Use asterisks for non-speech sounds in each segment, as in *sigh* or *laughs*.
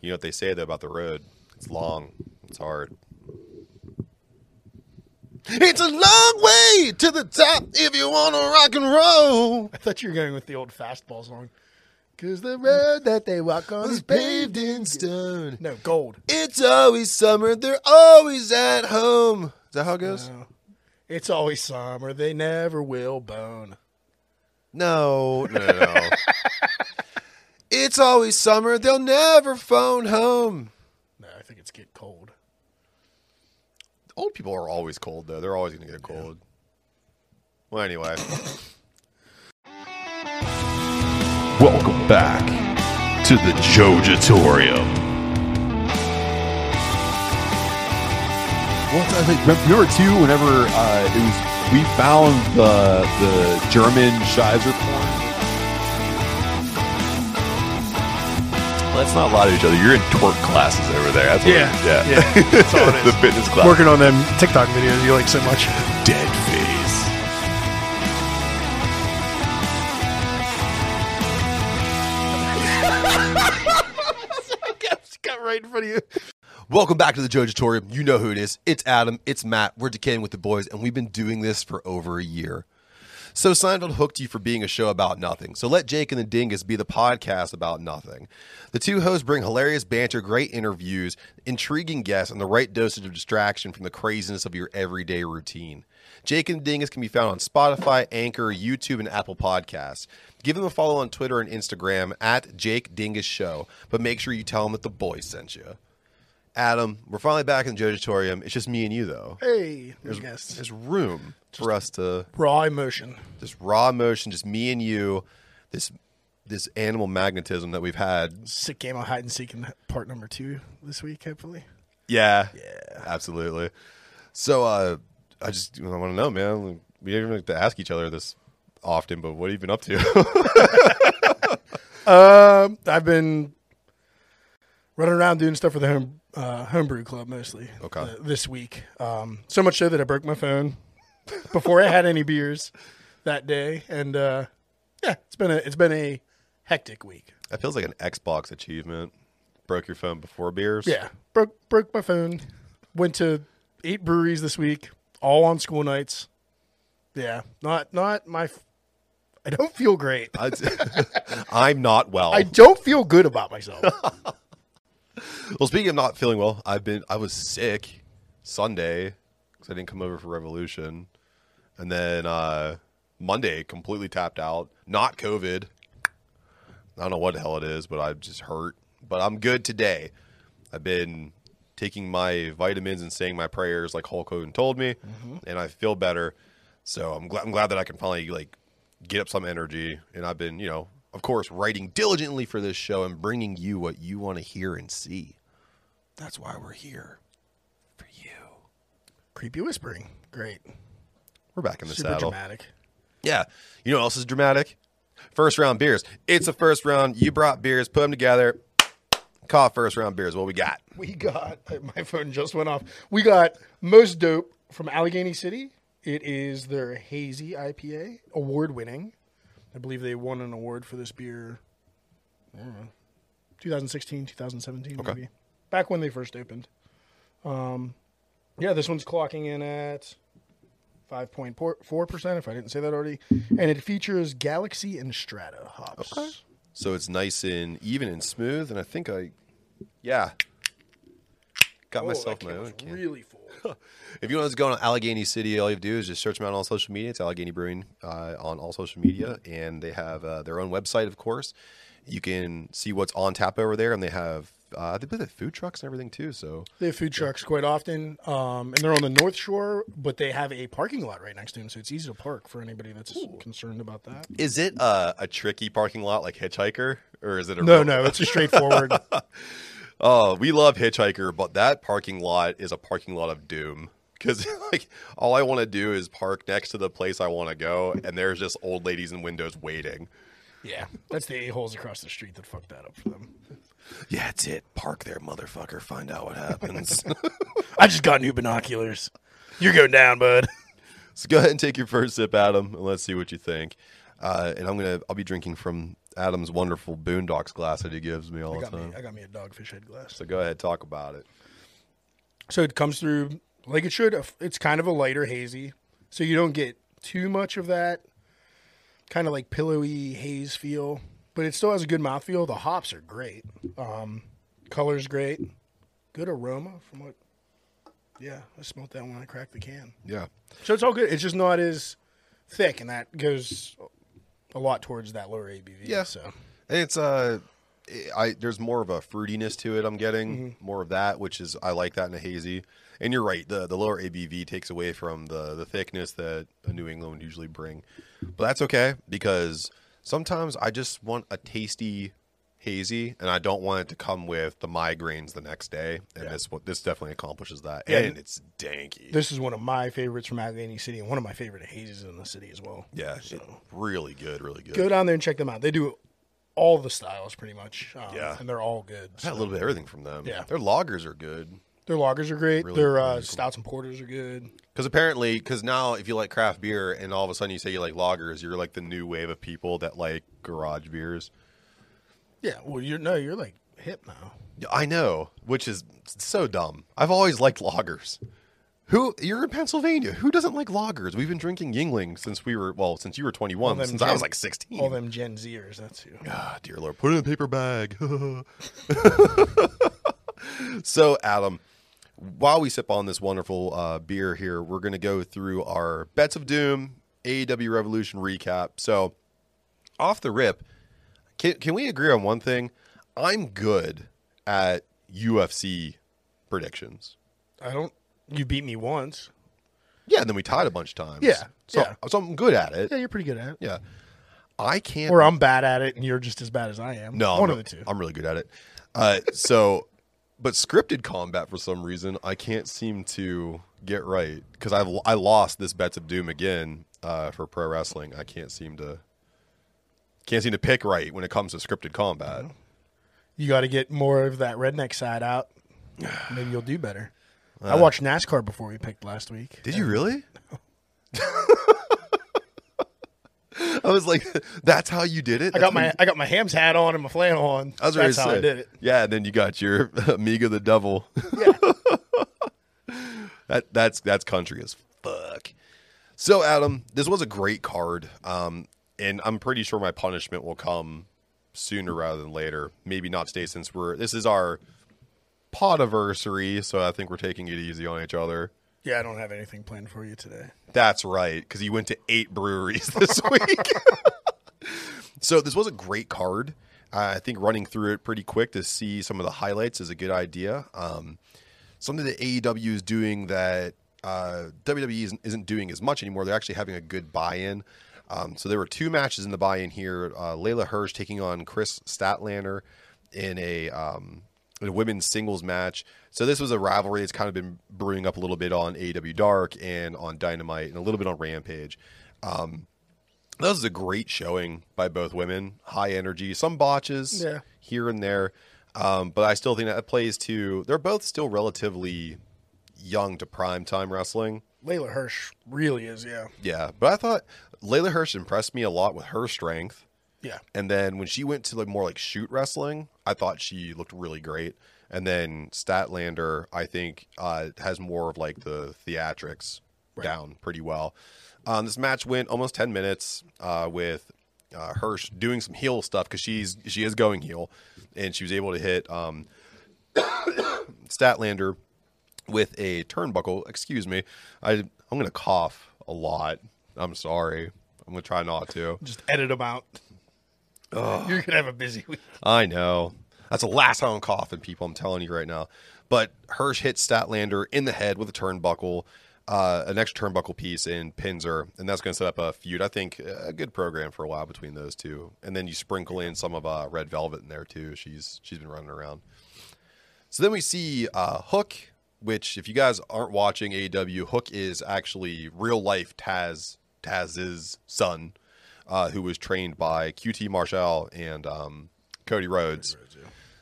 You know what they say though about the road? It's long. It's hard. It's a long way to the top if you want to rock and roll. I thought you were going with the old fastball song. Cause the road that they walk on is paved in stone. No, gold. It's always summer. They're always at home. Is that how it goes? No. It's always summer. They never will bone. No, no, no. *laughs* no. it's always summer. They'll never phone home. No, I think it's get cold. Old people are always cold, though. They're always going to get cold. Well, anyway. Welcome back to the Jojatorium. Well, I think remember too. Whenever uh, it was, we found the the German Shizer porn. Let's not lie to each other. You're in twerk classes over there. That's what Yeah, yeah. yeah. *laughs* That's all it the is. fitness class. Working on them TikTok videos you like so much. dead face. *laughs* Got right in front of you. Welcome back to the Jojatorium. You know who it is. It's Adam. It's Matt. We're decaying with the boys, and we've been doing this for over a year. So Seinfeld hooked you for being a show about nothing. So let Jake and the Dingus be the podcast about nothing. The two hosts bring hilarious banter, great interviews, intriguing guests, and the right dosage of distraction from the craziness of your everyday routine. Jake and the Dingus can be found on Spotify, Anchor, YouTube, and Apple Podcasts. Give them a follow on Twitter and Instagram at Jake Dingus Show, but make sure you tell them that the boys sent you. Adam, we're finally back in the Jojatorium. It's just me and you, though. Hey, there's. There's room for us to Raw emotion. just raw emotion, just me and you. This this animal magnetism that we've had. Sick game of hide and seek in part number two this week, hopefully. Yeah, yeah, absolutely. So, uh, I just I want to know, man. We didn't even have to ask each other this often, but what have you been up to? *laughs* Um, I've been running around doing stuff for the home uh, homebrew club mostly. Okay. uh, this week, um, so much so that I broke my phone before I had any beers that day, and uh, yeah, it's been a it's been a hectic week. that feels like an Xbox achievement. Broke your phone before beers. Yeah, broke broke my phone. Went to eight breweries this week, all on school nights. Yeah, not not my. f- I don't feel great. *laughs* I'm not well. I don't feel good about myself. *laughs* Well, speaking of not feeling well, I've been I was sick Sunday because I didn't come over for Revolution, and then uh, Monday completely tapped out. Not COVID. I don't know what the hell it is, but I'm just hurt. But I'm good today. I've been taking my vitamins and saying my prayers like Hulk Hogan told me, and I feel better. So I'm glad I'm glad that I can finally like get up some energy. And I've been, you know, of course, writing diligently for this show and bringing you what you want to hear and see. That's why we're here for you. Creepy whispering, great, We're back in the super saddle. dramatic. Yeah. You know what else is dramatic? First round beers. It's a first round. You brought beers, put them together. Call first round beers. What we got? We got my phone just went off. We got most dope from Allegheny City. It is their hazy IPA, award winning. I believe they won an award for this beer. I don't know, 2016, 2017, Okay. maybe back when they first opened. Um, yeah, this one's clocking in at 5.4 percent. If I didn't say that already, and it features Galaxy and Strata hops. Okay. So it's nice and even and smooth. And I think I, yeah, got Oh, myself my own can. really full. *laughs* If you want to go to Allegheny City, all you have to do is just search them out on all social media. It's Allegheny Brewing uh, on all social media, and they have uh, their own website, of course. You can see what's on tap over there, and they have uh, they put the food trucks and everything too. So They have food trucks quite often, um, and they're on the North Shore, but they have a parking lot right next to them, so it's easy to park for anybody that's concerned about that. is it uh, a tricky parking lot like Hitchhiker, or is it a No, real- no, *laughs* it's a straightforward. *laughs* Oh, we love Hitchhiker, but that parking lot is a parking lot of doom. Because *laughs* like all I want to do is park next to the place I want to go, and there's just old ladies in windows waiting. Yeah, that's the a holes across the street that fucked that up for them. Yeah, that's it. Park there, motherfucker. Find out what happens. *laughs* I just got new binoculars. You're going down, bud. so go ahead and take your first sip, Adam, and let's see what you think. Uh, and I'm gonna I'll be drinking from Adam's wonderful Boondocks glass that he gives me all I the got me time. I got me a dogfish head glass. So go ahead, talk about it. So it comes through like it should. It's kind of a lighter hazy, so you don't get too much of that kind of like pillowy haze feel, but it still has a good mouthfeel. The hops are great. Um, color's great. Good aroma from what. Yeah, I smelled that when I cracked the can. Yeah. So it's all good. It's just not as thick, and that goes a lot towards that lower ABV. Yeah. So it's uh I there's more of a fruitiness to it I'm getting, Mm-hmm. more of that, which is I like that in a hazy. And you're right, the the lower ABV takes away from the the thickness that a New England would usually bring. But that's okay because sometimes I just want a tasty hazy and I don't want it to come with the migraines the next day. And Yeah. this what this definitely accomplishes that. Yeah. And it's danky. this is one of my favorites from Allegheny City, and one of my favorite hazes in the city as well. yeah, So. really good, really good. go down there and check them out. They do all the styles pretty much. Um, Yeah. and they're all good. Had a little bit of everything from them. Yeah. Their loggers are good. Their lagers are great. Really, Their really uh, cool. stouts and porters are good. Because apparently, because now if you like craft beer and all of a sudden you say you like lagers, you're like the new wave of people that like garage beers. Yeah, well, you're no, you're like hip now. I know, which is so dumb. I've always liked lagers. Who you're in Pennsylvania? Who doesn't like lagers? We've been drinking Yuengling since we were well, since you were 21, them since I was like 16. All them Gen Zers, that's who. Ah, dear Lord, put it in a paper bag. *laughs* so, Adam, while we sip on this wonderful uh, beer here, we're going to go through our Bets of Doom AEW Revolution recap. So, off the rip, can, can we agree on one thing? I'm good at UFC predictions. I don't. You beat me once. Yeah, and then we tied a bunch of times. Yeah, So, yeah. so I'm good at it. Yeah, you're pretty good at it. Yeah. I can't Or I'm bad at it, and you're just as bad as I am. No, one I'm, of the two. I'm really good at it. Uh, so, but scripted combat for some reason I can't seem to get right because I I lost this bets of doom again uh, for pro wrestling. I can't seem to can't seem to pick right when it comes to scripted combat. You got to get more of that redneck side out. *sighs* Maybe you'll do better. I watched NASCAR before we picked last week. Did you really? *laughs* *laughs* I was like, "That's how you did it." I got my I got my hams hat on and my flannel on. I was That's how say. I did it. Yeah, and then you got your *laughs* Amigo the Devil. Yeah. *laughs* That that's that's country as fuck. So Adam, this was a great card, um, and I'm pretty sure my punishment will come sooner rather than later. Maybe not today since we're this is our pot podiversary, so I think we're taking it easy on each other. Yeah, I don't have anything planned for you today. That's right, because you went to eight breweries *laughs* this *laughs* week. *laughs* so this was a great card. Uh, I think running through it pretty quick to see some of the highlights is a good idea. Um, something that AEW is doing that uh, WWE isn't, isn't doing as much anymore. They're actually having a good buy-in. Um, so there were two matches in the buy-in here. Uh, Leyla Hirsch taking on Kris Statlander in a, um, a women's singles match. So this was a rivalry that's kind of been brewing up a little bit on AW Dark and on Dynamite and a little bit on Rampage. Um, that was a great showing by both women. High energy, some botches Yeah. here and there, um, but I still think that plays to. They're both still relatively young to prime time wrestling. Leyla Hirsch really is, yeah. Yeah, but I thought Leyla Hirsch impressed me a lot with her strength. Yeah. And then when she went to like more like shoot wrestling, I thought she looked really great. And then Statlander, I think, uh, has more of like the theatrics down pretty well. Um, this match went almost ten minutes uh, with uh, Hirsch doing some heel stuff because she's she is going heel, and she was able to hit um, *coughs* Statlander with a turnbuckle. Excuse me, I I'm gonna cough a lot. I'm sorry. I'm gonna try not to. Just edit them out. You're gonna have a busy week. I know. That's the last I'm coughing, people. I'm telling you right now. But Hirsch hits Statlander in the head with a turnbuckle, uh, an extra turnbuckle piece, and pins her. And that's going to set up a feud. I think a good program for a while between those two. And then you sprinkle in some of uh, Red Velvet in there too. She's she's been running around. So then we see uh, Hook, which if you guys aren't watching AEW, Hook is actually real life Taz Taz's son, uh, who was trained by QT Marshall and um, Cody Rhodes.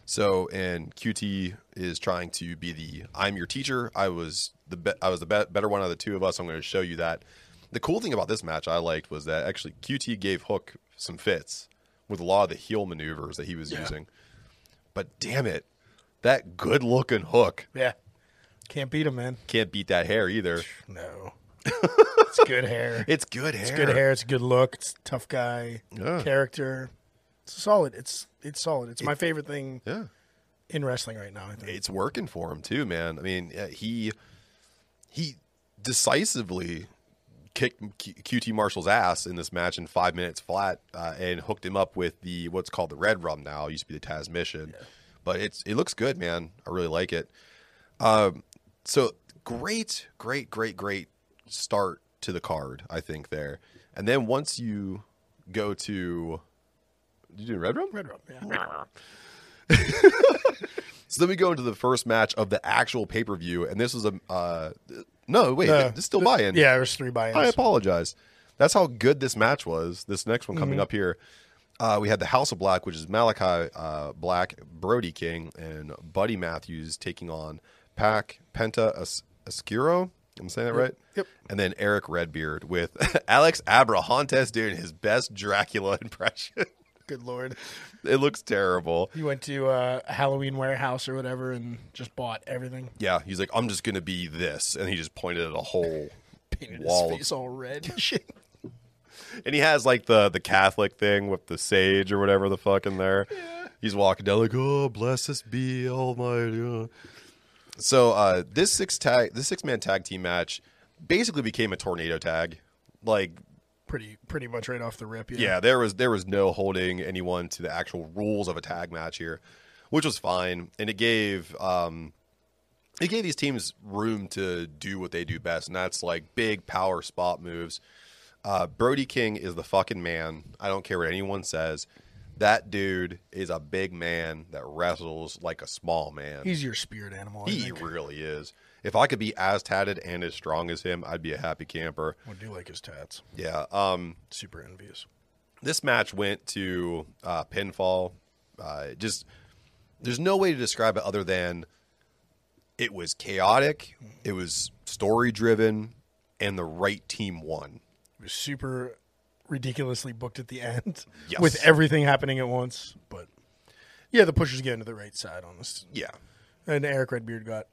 So, and QT is trying to be the I'm your teacher. I was the be- I was the be- better one of the two of us. I'm going to show you that. The cool thing about this match I liked was that actually QT gave Hook some fits with a lot of the heel maneuvers that he was using. But damn it, that good looking hook Yeah. Can't beat him, man. can't beat that hair either. No. It's good hair. *laughs* It's good hair. It's good hair. It's a good look. It's a tough guy Yeah. character. It's solid. It's it's solid. It's my favorite thing Yeah. in wrestling right now. I think. it's working for him too, man. I mean, he he decisively kicked Q- QT Marshall's ass in this match in five minutes flat, uh, and hooked him up with the what's called the Red Rum now. It used to be the Taz Mission, but it's it looks good, man. I really like it. Um, so great, great, great, great start to the card. I think there, and then once you go to, did you do Red Rum? Red Rum. Yeah. *laughs* So then we go into the first match of the actual pay per view, and this was a uh, no wait, this still buy in. Yeah, there's three buy-ins. I apologize. That's how good this match was. This next one Mm-hmm. coming up here, uh, we had the House of Black, which is Malakai uh, Black, Brody King, and Buddy Matthews taking on Pac Penta As- Ascuro. I'm saying that right? Yep. And then Eric Redbeard with *laughs* Alex Abrahantes doing his best Dracula *laughs* impression. Good lord. it looks terrible. He went to uh, a Halloween warehouse or whatever and just bought everything. Yeah, he's like, I'm just gonna be this, and he just pointed at a whole *laughs* Painted wall. his face all red. and shit. And he has like the the Catholic thing with the sage or whatever the fuck in there. He's walking down like, oh, bless us be Almighty. So uh, this six tag, this six man tag team match, basically became a tornado tag. Like, pretty pretty much right off the rip. Yeah. yeah, there was there was no holding anyone to the actual rules of a tag match here, which was fine, and it gave um, it gave these teams room to do what they do best, and that's like big power spot moves. Uh, Brody King is the fucking man. I don't care what anyone says. That dude is a big man that wrestles like a small man. He's your spirit animal. I he think. really is. If I could be as tatted and as strong as him, I'd be a happy camper. I do like his tats. Yeah. Um, Super envious. this match went to uh, pinfall. Uh, just there's no way to describe it other than it was chaotic, it was story driven, and the right team won. It was super ridiculously booked at the end Yes. with everything happening at once. But yeah, the pushers get into the right side on this. Yeah. And Eric Redbeard got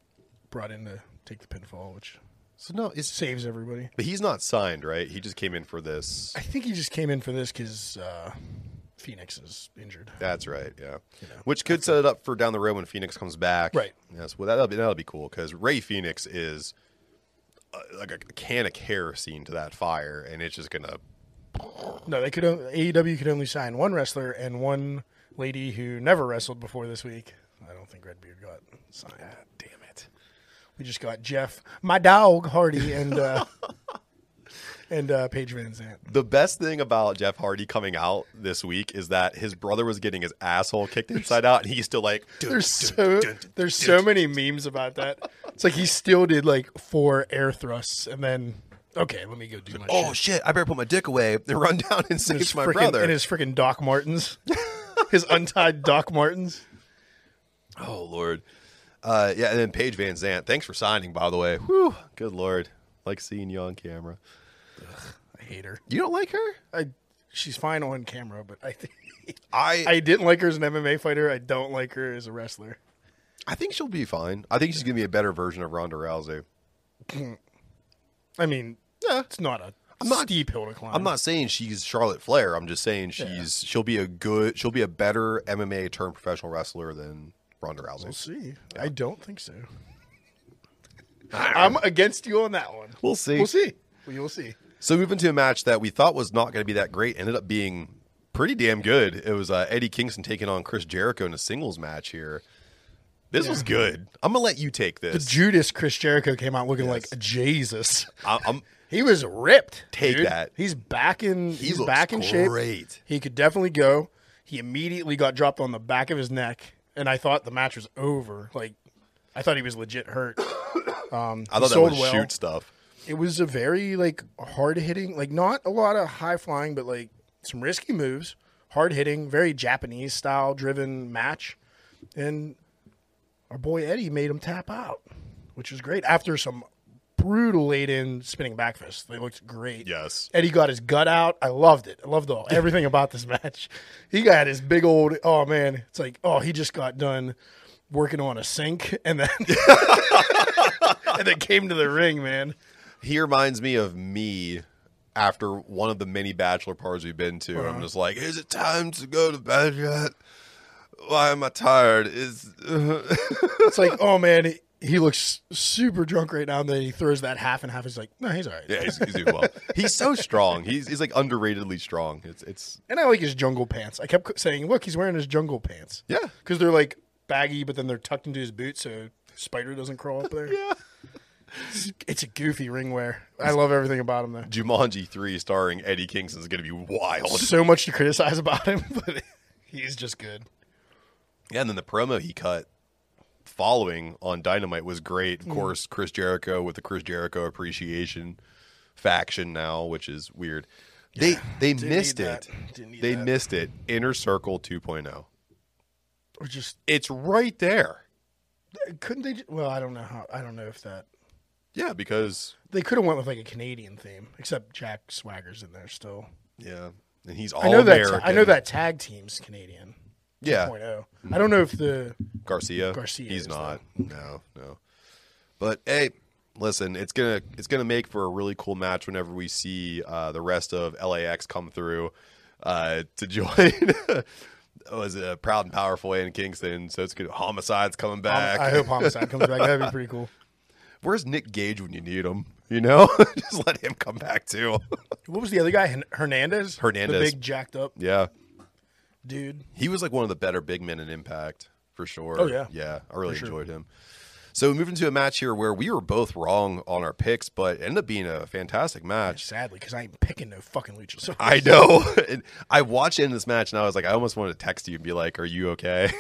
brought in to take the pinfall, which So no, it saves everybody. but he's not signed, right? He just came in for this. I think he just came in for this because uh, Fenix is injured. That's right, yeah. You know, Which could set it up for down the road when Fenix comes back. Right. Yes. Well, that'll be that'll be cool because Rey Fenix is uh, like a can of kerosene to that fire, and it's just gonna No, they could. AEW could only sign one wrestler and one lady who never wrestled before this week. I don't think Redbeard got signed. damn it. We just got Jeff, my dog Hardy, and uh, *laughs* and uh, Paige VanZant. The best thing about Jeff Hardy coming out this week is that his brother was getting his asshole kicked inside out, and he's still like, "Dun, There's dun, so dun, there's so many memes about that. It's like he still did like four air thrusts, and then okay, let me go do my Oh shit. shit! I better put my dick away and run down and save my frickin- brother. and his freaking Doc Martens, *laughs* his untied Doc Martens. oh lord, uh, yeah. And then Paige VanZant, thanks for signing, by the way. Whew, good lord, like seeing you on camera. I hate her. You don't like her? I she's fine on camera, but I think *laughs* I I didn't like her as an MMA fighter. I don't like her as a wrestler. I think she'll be fine. I think she's gonna be a better version of Ronda Rousey. *clears throat* I mean, Yeah. it's not a I'm not- steep hill to climb. I'm not saying she's Charlotte Flair. I'm just saying she's she'll be a good she'll be a better MMA turned professional wrestler than Ronda Rousey. We'll see. I don't think so. I'm against you on that one. We'll see. We'll see. We will see. So moving to a match that we thought was not going to be that great ended up being pretty damn good. It was uh, Eddie Kingston taking on Chris Jericho in a singles match here. This was good. I'm gonna let you take The this. Judas Chris Jericho came out looking like Jesus. I- I'm, He was ripped. Take dude. that. He's back in. he he's back in shape. great. He could definitely go. He immediately got dropped on the back of his neck, and I thought the match was over. Like, I thought he was legit hurt. *coughs* Um, I thought that was well. shoot stuff. It was a very like hard hitting, like not a lot of high flying, but like some risky moves, hard hitting, very Japanese style driven match, and our boy Eddie made him tap out, which was great after some brutal laid in spinning back fist. They looked great. Yes. Eddie got his gut out. I loved it. I loved all everything about this match. He got his big old. Oh man, it's like oh he just got done working on a sink and then *laughs* and then came to the ring, man. He reminds me of me after one of the many bachelor parties we've been to. I'm uh-huh. just like, is it time to go to bed yet? Why am I tired? Is *laughs* It's like oh man, he, looks super drunk right now. And then he throws that half and half. He's like no, he's all right. yeah, he's, he's doing well. *laughs* He's so strong. He's he's like underratedly strong. It's it's And I like his jungle pants. I kept saying, look, he's wearing his jungle pants. yeah. because they're like baggy, but then they're tucked into his boots, so spider doesn't crawl up there. *laughs* Yeah. It's, it's a goofy ring wear. I love everything about him though. Jumanji three starring Eddie Kingston is going to be wild. So much to criticize about him, *laughs* but he's just good. Yeah, and then the promo he cut following on Dynamite was great. Mm. Of course, Chris Jericho with the Chris Jericho appreciation faction now, which is weird. They they Didn't missed it. that. Didn't need They that. missed it. Inner Circle 2.0. Or just It's right there. couldn't they? Well, I don't know how. I don't know if that Yeah, because they could have went with like a Canadian theme, except Jack Swagger's in there still. yeah, and he's all I know that. American. I know that tag team's Canadian. Yeah, 2.0. I don't know if the Garcia. Garcia He's is, not. No, no. But hey, listen, it's gonna it's gonna make for a really cool match whenever we see uh, the rest of LAX come through uh, to *laughs* join. was a proud and powerful in Kingston? So it's good. Homicide's coming back. I hope Homicide comes back. That'd be pretty cool. *laughs* Where's Nick Gage when you need him? You know, *laughs* just let him come back too. What was the other guy? Hernandez. Hernandez. the big jacked up yeah, dude. he was like one of the better big men in Impact for sure. Oh, yeah. yeah, I really For sure. enjoyed him. So we moved into a match here where we were both wrong on our picks, but ended up being a fantastic match. Sadly, because I ain't picking no fucking Luchasaurus. I know. *laughs* And I watched it in this match and I was like, I almost wanted to text you and be like, "Are you okay?"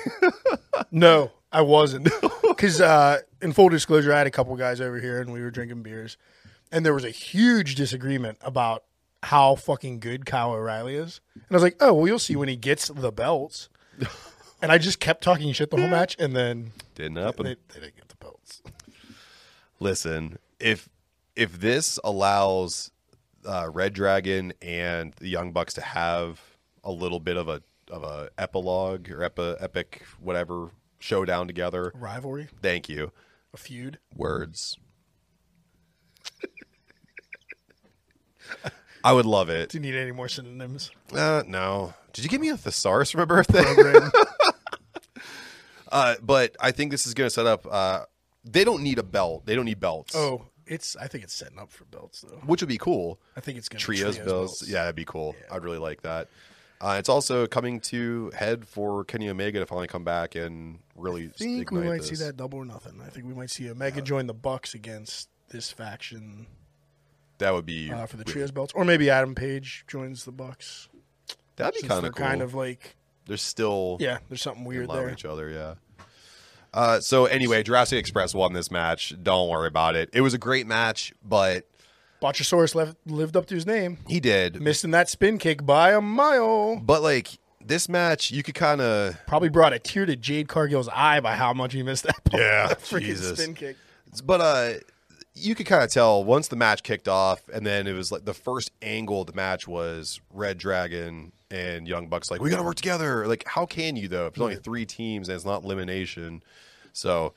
*laughs* No, I wasn't. *laughs* Because uh, in full disclosure, I had a couple guys over here and we were drinking beers, and there was a huge disagreement about how fucking good Kyle O'Reilly is. And I was like, oh, well, you'll see when he gets the belts. *laughs* and I just kept talking shit the whole match, and then Didn't happen. they, they didn't get the belts. Listen, if if this allows uh, Red Dragon and the Young Bucks to have a little bit of a of a epilogue or epi, epic whatever showdown together, Rivalry, thank you. a feud. Words. *laughs* I would love it. Do you need any more synonyms? Uh, no. Did you give me a thesaurus for my birthday? *laughs* Uh, but I think this is going to set up. Uh, they don't need a belt. They don't need belts. oh, it's. I think it's setting up for belts though. which would be cool. I think it's going to Trios, belts. Yeah, that'd be cool. I'd really like that. Uh, it's also coming to head for Kenny Omega to finally come back and really I think we might this. see that double or nothing. I think we might see Omega join the Bucks against this faction That would be uh, for the trios belts, or maybe Adam Page joins the Bucks. That'd be kind of cool. Kind of like They're still yeah, there's something weird there. each other. Yeah. Uh, so anyway, Jurassic Express won this match. Don't worry about it. It was a great match, but Botchasaurus left, lived up to his name, he did. missing that spin kick by a mile. But like this match, you could kind of Probably brought a tear to Jade Cargill's eye by how much he missed that. *laughs* Yeah, freaking Jesus. spin kick. but uh you could kind of tell once the match kicked off and then it was like the first angle of the match was red dragon and young bucks like we gotta work together. Like how can you though if there's only three teams and it's not elimination? So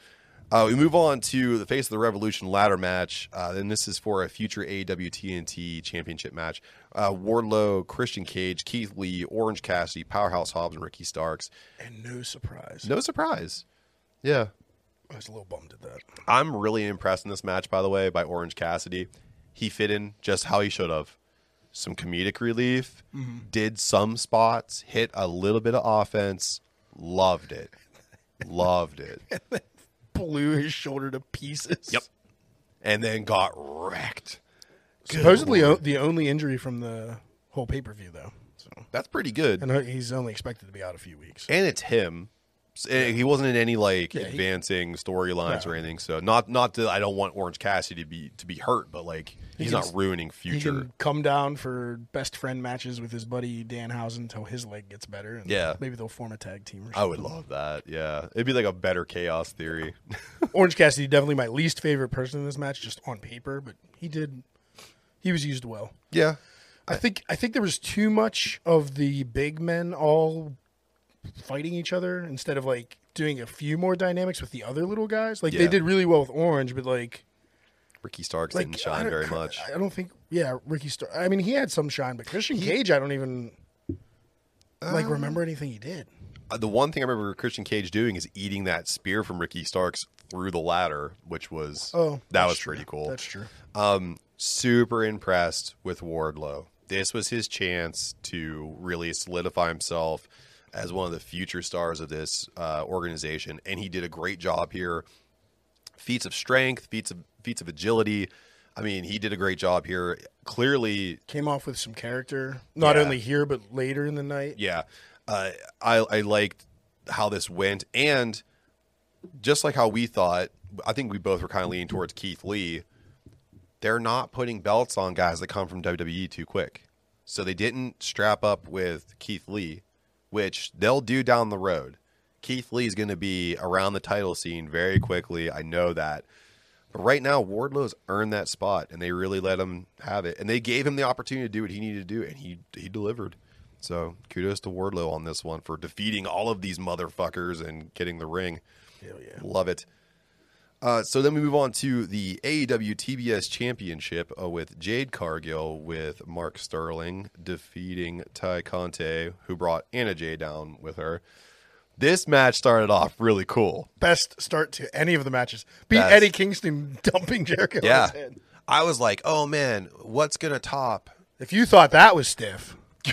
uh, we move on to the face of the revolution ladder match uh, and this is for a future AEW TNT championship match. Uh, Wardlow Christian Cage Keith Lee Orange Cassidy Powerhouse Hobbs and Ricky Starks. And no surprise. no surprise. Yeah I was a little bummed at that. I'm really impressed in this match, by the way, by Orange Cassidy. He fit in just how he should have. Some comedic relief, did some spots, hit a little bit of offense. Loved it. Loved it. *laughs* Blew his shoulder to pieces. Yep. And then got wrecked. Good Supposedly o- the only injury from the whole pay per view though. So That's pretty good. and uh, he's only expected to be out a few weeks. And it's him. Eh, He wasn't in any like Yeah, he- advancing storylines No. or anything. So not not that I don't want Orange Cassidy to be to be hurt, but like he's can not ruining He future. can come down for best friend matches with his buddy Danhausen until his leg gets better. And Yeah. maybe they'll form a tag team. Or something. I would love that. Yeah, it'd be like a better chaos theory. *laughs* Orange Cassidy definitely my least favorite person in this match, just on paper, but he did. He was used well. yeah, I think I think there was too much of the big men all fighting each other instead of like doing a few more dynamics with the other little guys. Like they Yeah. did really well with Orange, but like Ricky Starks like didn't I shine don't- very much. I don't think. Yeah, Ricky Star. I mean, he had some shine, but Christian Cage, I don't even like remember anything he did. Uh, the one thing I remember Christian Cage doing is eating that spear from Ricky Starks through the ladder, which was Oh, that that's was true. pretty cool. That's true. Um, super impressed with Wardlow. This was his chance to really solidify himself as one of the future stars of this uh, organization, and he did a great job here. Feats of strength, feats of feats of agility. I mean, he did a great job here. Clearly, Came off with some character, not Yeah. only here but later in the night. yeah, uh, I I liked how this went, and just like how we thought, I think we both were kind of leaning towards Keith Lee. They're not putting belts on guys that come from WWE too quick, so they didn't strap up with Keith Lee, which they'll do down the road. Keith Lee is going to be around the title scene very quickly. I know that. But right now, Wardlow's earned that spot, and they really let him have it. And they gave him the opportunity to do what he needed to do, and he he delivered. So kudos to Wardlow on this one for defeating all of these motherfuckers and getting the ring. Hell yeah. Love it. Uh, so then we move on to the AEW TBS Championship uh, with Jade Cargill with Mark Sterling defeating Tay Conti, who brought Anna Jay down with her. This match started off really cool. Best start to any of the matches. Beat. Eddie Kingston *laughs* dumping Jericho. Yeah. his head. I was like, oh man, what's going to top? If you thought that was stiff, *laughs*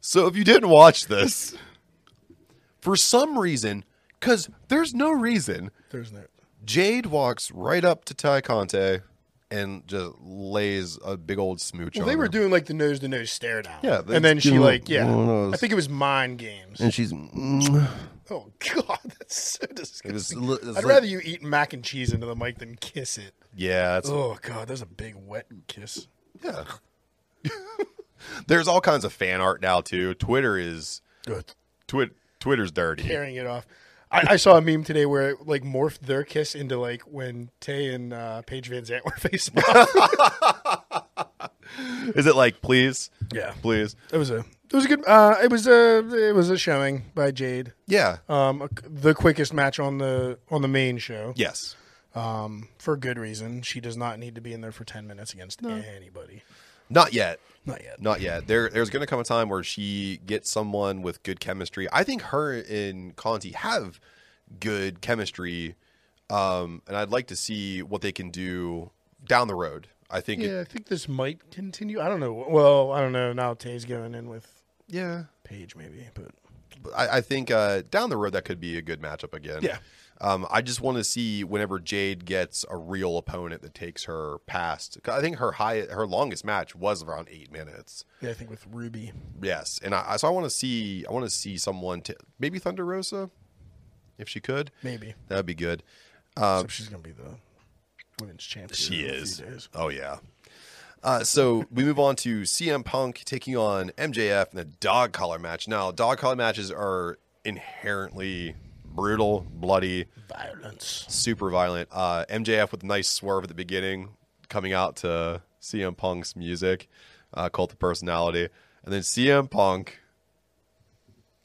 So if you didn't watch this, for some reason, because there's no reason, there's no. Jade walks right up to Tay Conti and just lays a big old smooch Well, on they were her. doing like the nose to nose stare down. Yeah, they and then she like yeah. one of those- I think it was mind games. and she's *laughs* oh god, that's so disgusting. it was, li- it was I'd like- rather you eat mac and cheese into the mic than kiss it. yeah it's, Oh god, there's a big wet kiss. yeah *laughs* there's all kinds of fan art now too twitter is Good. twit twitter's dirty Tearing it off. I, I saw a meme today where it, like morphed their kiss into like when Tay and uh, Paige VanZant were *laughs* facing *laughs* off. is it like please yeah, please it was a it was a good. Uh, it was a it was a showing by Jade. yeah Um, the quickest match on the on the main show. yes Um, for good reason. She does not need to be in there for ten minutes against anybody. Not yet Not yet. Not yet. There, there's going to come a time where she gets someone with good chemistry. I think her and Conti have good chemistry, um, and I'd like to see what they can do down the road. I think, it- Yeah, I think this might continue. I don't know. Well, I don't know. Now Tay's going in with yeah. Paige, maybe, but But I, I think uh, down the road that could be a good matchup again. Yeah. Um, I just want to see whenever Jade gets a real opponent that takes her past. I think her high, her longest match was around eight minutes. yeah, I think with Ruby. Yes, and I so I want to see I want to see someone t- maybe Thunder Rosa, if she could, Maybe. that'd be good. Except she's gonna be the women's champion. She is. Oh yeah. Uh, so we move on to CM Punk taking on MJF in a dog collar match. Now, dog collar matches are inherently brutal, bloody, Violence. super violent. Uh, MJF with a nice swerve at the beginning, coming out to CM Punk's music, uh, Cult of Personality, and then CM Punk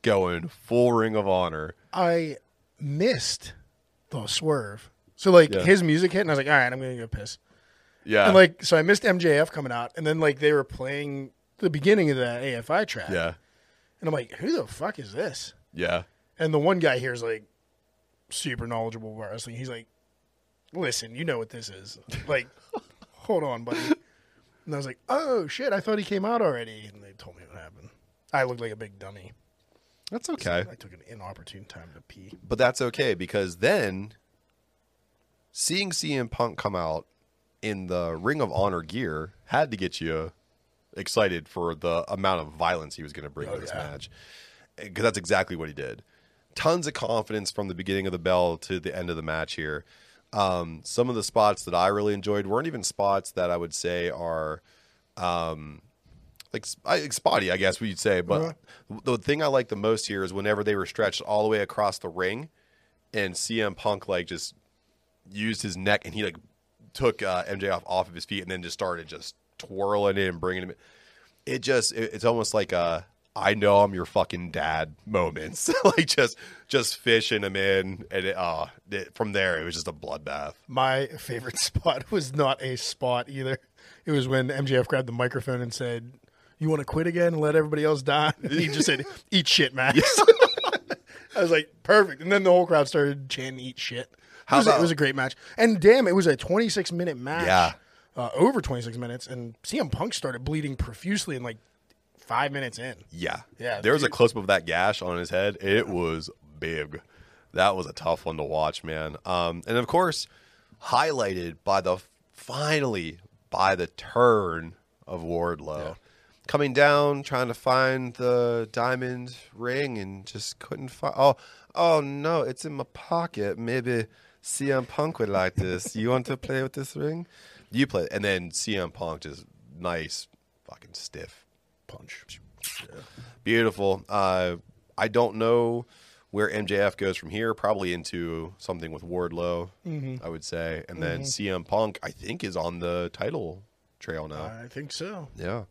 going full Ring of Honor. I missed the swerve. So like Yeah. his music hit, and I was like, all right, I'm gonna go piss. Yeah, And like, so I missed MJF coming out, and then like they were playing the beginning of that AFI track. yeah, And I'm like, who the fuck is this? yeah. And the one guy here is like super knowledgeable about wrestling. He's like, listen, you know what this is. Like, *laughs* hold on, buddy. And I was like, oh shit, I thought he came out already. And they told me what happened. I looked like a big dummy. That's okay. I took an inopportune time to pee. But that's okay because then seeing CM Punk come out in the Ring of Honor gear had to get you excited for the amount of violence he was going to bring oh, to this yeah. match because that's exactly what he did. Tons of confidence from the beginning of the bell to the end of the match here. Um, some of the spots that I really enjoyed weren't even spots that I would say are um, like, like spotty, I guess we'd say. But the thing I like the most here is whenever they were stretched all the way across the ring, and CM Punk like just used his neck and he like took uh, MJF off of his feet and then just started just twirling it and bringing him. in. It just it, it's almost like a I know I'm your fucking dad moments, *laughs* like just just fishing him in, and it, uh, it, from there it was just a bloodbath. My favorite *laughs* spot was not a spot either. It was when MJF grabbed the microphone and said, "You want to quit again and let everybody else die?" And *laughs* he just said, "Eat shit, Max." I was like, "Perfect." And then the whole crowd started chanting, "Eat shit." How it, was a, about- it was a great match, and damn, it was a 26 minute match. Yeah. uh, over 26 minutes, and CM Punk started bleeding profusely in like five minutes in. Yeah. Yeah, There was a close up of that gash on his head. It was big. That was a tough one to watch, man. Um, and of course, highlighted by the finally by the turn of Wardlow. Coming down, trying to find the diamond ring and just couldn't find oh oh no, it's in my pocket. Maybe CM Punk would like this. You want to play with this ring? You play and then CM Punk just nice fucking stiff Punch. Beautiful. Uh, I don't know where MJF goes from here. Probably into something with Wardlow, I would say, and then CM Punk. I think is on the title trail now. I think so. yeah.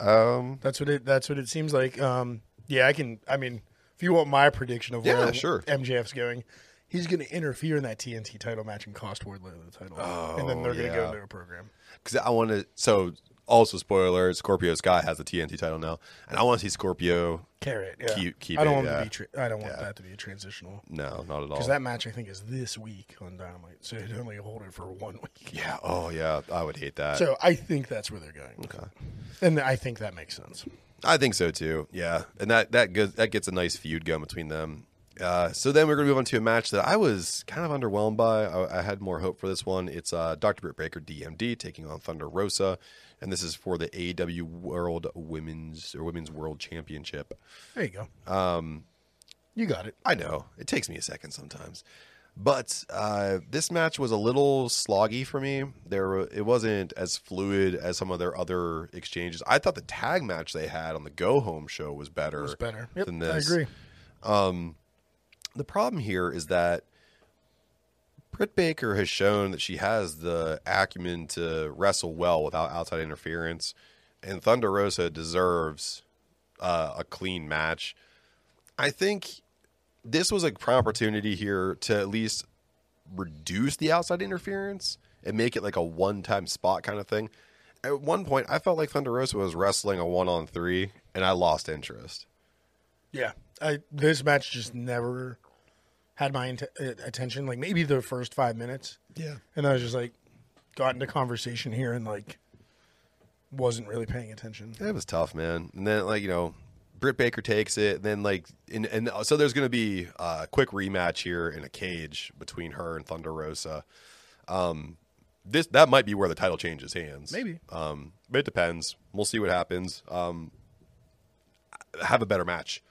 Um. That's what it. That's what it seems like. Um, yeah, I can. I mean, if you want my prediction of Yeah, where sure. MJF's going, he's going to interfere in that TNT title match and cost Wardlow the title, and then they're going to go into a program. Because I want to. So also spoiler: Scorpio Sky has the TNT title now, and I want to see Scorpio. Carry it. Yeah. Keep- keep I don't it, want yeah. to be. Tra- I don't want Yeah. that to be a transitional No, not at all. because that match I think is this week on Dynamite, so they'd only hold it for one week. yeah. Oh yeah. I would hate that. So I think that's where they're going. Okay. And I think that makes sense. I think so too. Yeah, and that that goes that gets a nice feud going between them. Uh, so then we're going to move on to a match that I was kind of underwhelmed by. I, I had more hope for this one. It's uh, Dr. Britt Baker, DMD, taking on Thunder Rosa, and this is for the AEW World Women's or Women's World Championship. There you go. Um, you got it. I know it takes me a second sometimes, but uh, this match was a little sloggy for me. There, it wasn't as fluid as some of their other exchanges. I thought the tag match they had on the Go Home show was better. It's better. Yep, than this. I agree. The problem here is that Britt Baker has shown that she has the acumen to wrestle well without outside interference, and Thunder Rosa deserves uh, a clean match. I think this was a prime opportunity here to at least reduce the outside interference and make it like a one-time spot kind of thing. At one point, I felt like Thunder Rosa was wrestling a one-on-three, and I lost interest. Yeah, I this match just never had my int- uh, attention. Like maybe the first five minutes, Yeah. and I was just like got into conversation here and like wasn't really paying attention. It was tough, man. And then like you know, Britt Baker takes it, and then like and and so there's going to be a quick rematch here in a cage between her and Thunder Rosa. Um, this that might be where the title changes hands. Maybe. Um, but it depends. We'll see what happens. Um, have a better match.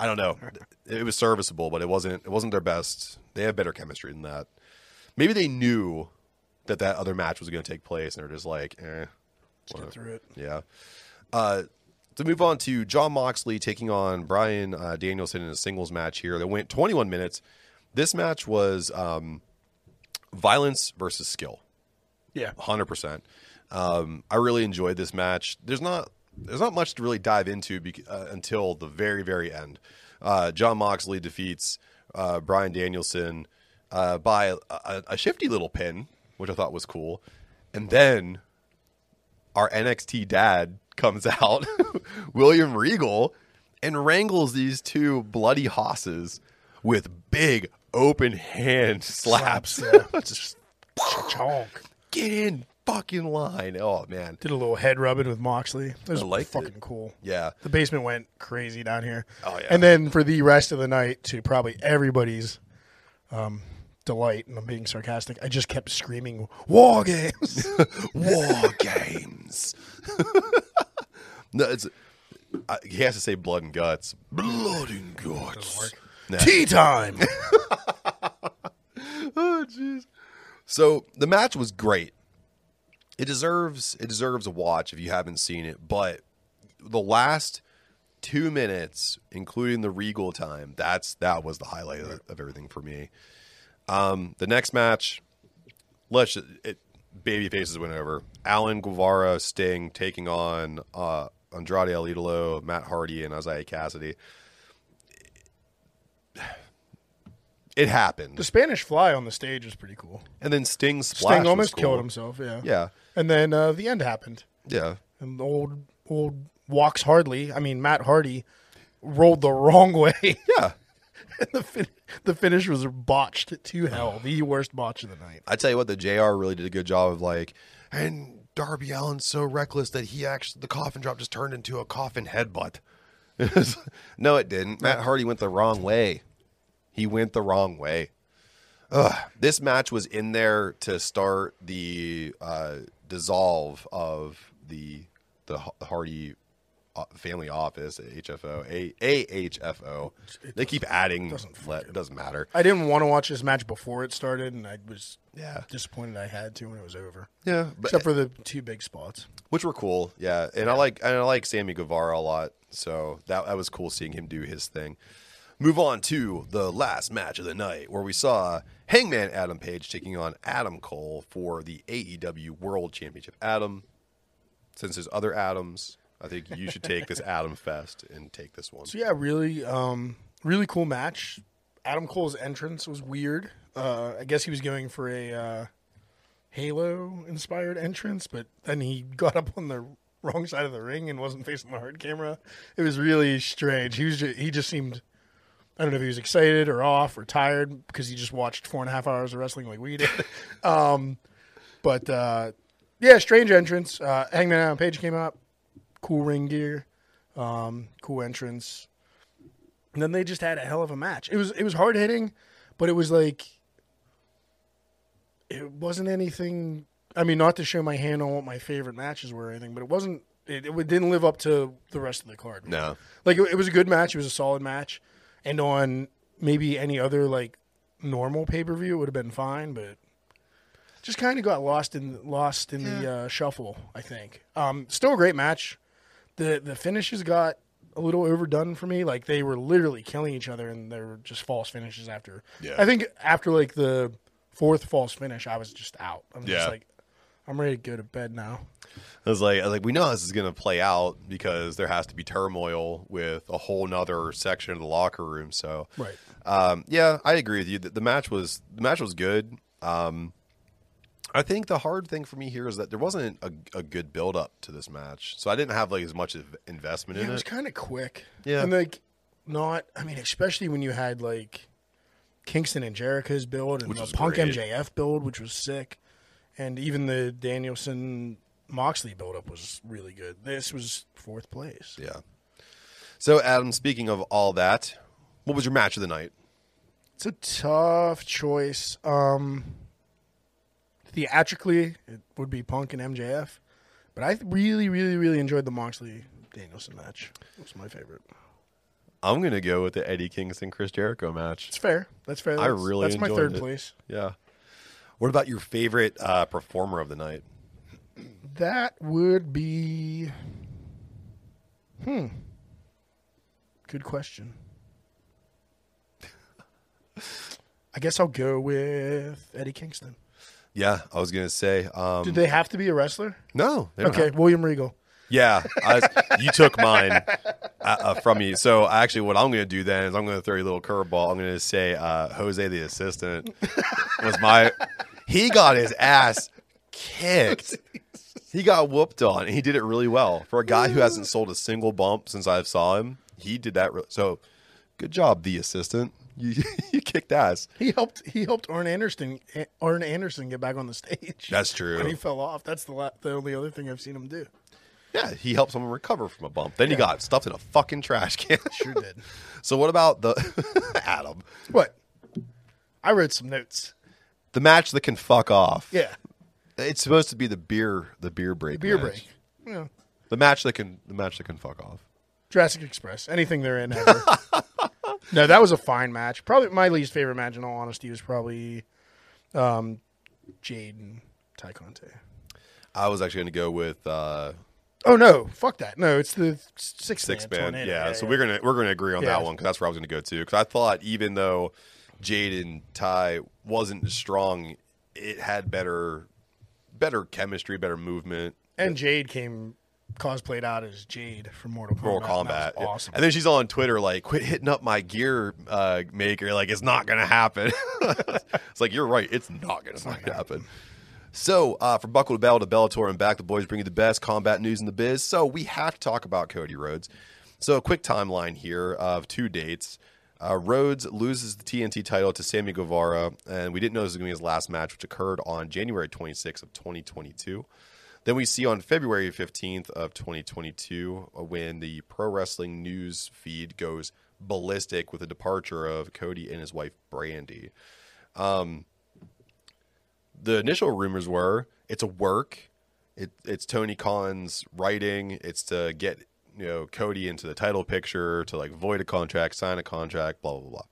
I don't know. It was serviceable, but it wasn't. It wasn't their best. They have better chemistry than that. Maybe they knew that that other match was going to take place, and they're just like, eh, Let's get through it. yeah. Uh, to move on to Jon Moxley taking on Bryan uh, Danielson in a singles match here. That went 21 minutes. This match was um, violence versus skill, Yeah, 100%. Um, I really enjoyed this match. There's not there's not much to really dive into bec- uh, until the very very end. Uh, Jon Moxley defeats uh, Bryan Danielson uh, by a, a, shifty little pin, which I thought was cool, and then our NXT dad comes *laughs* out, William Regal, and wrangles these two bloody hosses with big open hand slaps. Slaps, *laughs* Just chonk. get in fucking line. Oh man. Did a little head rubbing with Moxley. It was I liked fucking it. cool. Yeah. The basement went crazy down here. Oh, yeah. And then for the rest of the night, to probably everybody's um, delight, and I'm being sarcastic, I just kept screaming "War games." *laughs* War games. *laughs* No, it's I, he has to say blood and guts. Blood and guts. Tea time. *laughs* oh jeez. So the match was great. It deserves it deserves a watch if you haven't seen it, but the last two minutes, including the regal time, that's that was the highlight of, of everything for me. Um, the next match, let's just, it baby faces went over. Alan Guevara, Sting taking on uh, Andrade El Matt Hardy, and Isiah Kassidy. It happened, the Spanish Fly on the stage was pretty cool. and then Sting splash Sting almost cool. killed himself. Yeah. Yeah, And then uh, the end happened. yeah. And old old walks hardly. I mean, Matt Hardy rolled the wrong way. *laughs* Yeah. *laughs* and the fin- the finish was botched to hell. The worst botch of the night. I tell you what, the JR really did a good job of like, and Darby Allin's so reckless that he actually, the coffin drop just turned into a coffin headbutt. *laughs* No, it didn't. Matt Hardy went the wrong way. He went the wrong way. Ugh. This match was in there to start the uh, dissolve of the the Hardy uh, family office, HFO, A AHFO. They keep adding. doesn't let- It doesn't matter. I didn't want to watch this match before it started, and I was Yeah. disappointed I had to when it was over. Yeah, but Except for the two big spots. which were cool. Yeah, and I like and I like Sammy Guevara a lot, so that that was cool seeing him do his thing. Move on to the last match of the night, where we saw Hangman Adam Page taking on Adam Cole for the AEW World Championship. Adam, since there's other Adams, I think you should take this *laughs* Adam Fest and take this one. So yeah, really, um, really cool match. Adam Cole's entrance was weird. Uh, I guess he was going for a uh, Halo inspired entrance, but then he got up on the wrong side of the ring and wasn't facing the hard camera. It was really strange. He was just, he just seemed I don't know if he was excited or off or tired because he just watched four and a half hours of wrestling like we did. *laughs* um, but uh, yeah, strange entrance. Uh, Hangman Adam Page came out, cool ring gear, um, cool entrance. And then they just had a hell of a match. It was it was hard hitting, but it was like it wasn't anything. I mean, not to show my hand on what my favorite matches were or anything, but it wasn't. It, it didn't live up to the rest of the card. No, Like it, it was a good match. It was a solid match, and on maybe any other like normal pay per view, it would have been fine. But just kind of got lost in lost in the uh, shuffle. I think. Um, still a great match. The the finishes got a little overdone for me. Like they were literally killing each other, and they were just false finishes after. Yeah. I think after like the fourth false finish, I was just out. I'm Yeah. just like, I'm ready to go to bed now. I was like, I was like, we know how this is going to play out because there has to be turmoil with a whole nother section of the locker room. So, Right. Um, yeah, I agree with you. The, the match was the match was good. Um, I think the hard thing for me here is that there wasn't a, a good build up to this match, so I didn't have like as much of investment Yeah, in it It was kind of quick. Yeah. and like not. I mean, especially when you had like Kingston and Jericho's build and Which the Punk great. MJF build, which was sick, and even the Danielson Moxley build up was really good. This was fourth place. Yeah. So, Adam, speaking of all that, what was your match of the night? It's a tough choice. Um, theatrically, it would be Punk and MJF, but I really, really, really enjoyed the Moxley Danielson match. It was my favorite. I'm gonna go with the Eddie Kingston Chris Jericho match. It's fair. That's fair. I That's, really that's my third it. place. Yeah. What about your favorite uh, performer of the night? That would be. Hmm. Good question. I guess I'll go with Eddie Kingston. Yeah, I was gonna say. Um, Did they have to be a wrestler? no. they don't Okay, have- William Regal. Yeah, was, you took *laughs* mine uh, uh, from me. So actually, what I'm going to do then is I'm going to throw you a little curveball. I'm going to say uh, Jose the assistant was my. He got his ass kicked. He got whooped on. And he did it really well for a guy who hasn't sold a single bump since I've saw him. He did that. Re- so, good job, the assistant. You *laughs* you kicked ass. He helped. He helped Arn Anderson. Eh, Arn Anderson get back on the stage. That's true. When he fell off, that's the la- the only other thing I've seen him do. Yeah, he helped someone recover from a bump. Then he got stuffed in a fucking trash can. *laughs* Sure did. so what about the *laughs* Adam? what? I wrote some notes. The match that can fuck off. Yeah, It's supposed to be the beer the beer break. beer match. break. Yeah. The match that can the match that can fuck off. Jurassic Express, anything they're in ever. *laughs* no, that was a fine match. Probably my least favorite match, in all honesty, was probably um, Jade and Tay Conti. I was actually going to go with uh, Oh no, fuck that. No, it's the six six man. man. tornado. Yeah, so we're gonna we're gonna agree on Yeah. that one because that's where I was gonna go to. Because I thought even though Jade and Tay wasn't as strong, it had better better chemistry, better movement. and Jade came cosplayed out as Jade from Mortal Kombat. Mortal and Kombat. was awesome. And then she's on Twitter like, "Quit hitting up my gear uh, maker. Like, it's not gonna happen." *laughs* it's like you're right. It's not gonna fucking happen. So, uh, from Buckle to Battle to Bellator and back, the boys bring you the best combat news in the biz. So, we have to talk about Cody Rhodes. So, a quick timeline here of two dates. Uh, Rhodes loses the TNT title to Sammy Guevara, and we didn't know this was going to be his last match, which occurred on January 26th of 2022. Then we see on February 15th of 2022 uh, when the pro wrestling news feed goes ballistic with the departure of Cody and his wife Brandi. Um, the initial rumors were it's a work. It, it's Tony Khan's writing. It's to get you know Cody into the title picture to like void a contract, sign a contract, blah blah blah.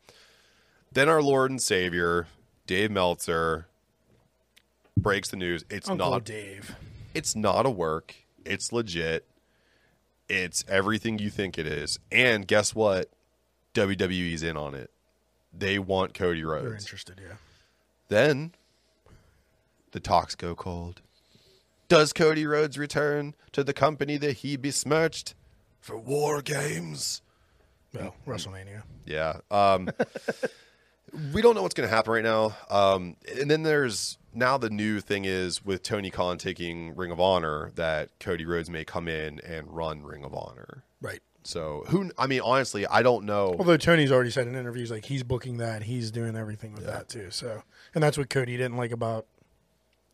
Then our Lord and Savior Dave Meltzer breaks the news. It's Uncle not Dave. it's not a work. It's legit. It's everything you think it is. And guess what? WWE's in on it. They want Cody Rhodes. They're interested, yeah. Then the talks go cold. Does Cody Rhodes return to the company that he besmirched for war games? Well, WrestleMania. Yeah. Um, *laughs* we don't know what's going to happen right now. Um, and then there's now the new thing is with Tony Khan taking Ring of Honor that Cody Rhodes may come in and run Ring of Honor. Right. So who? I mean, honestly, I don't know. Although Tony's already said in interviews like he's booking that, he's doing everything with that too. So, and that's what Cody didn't like about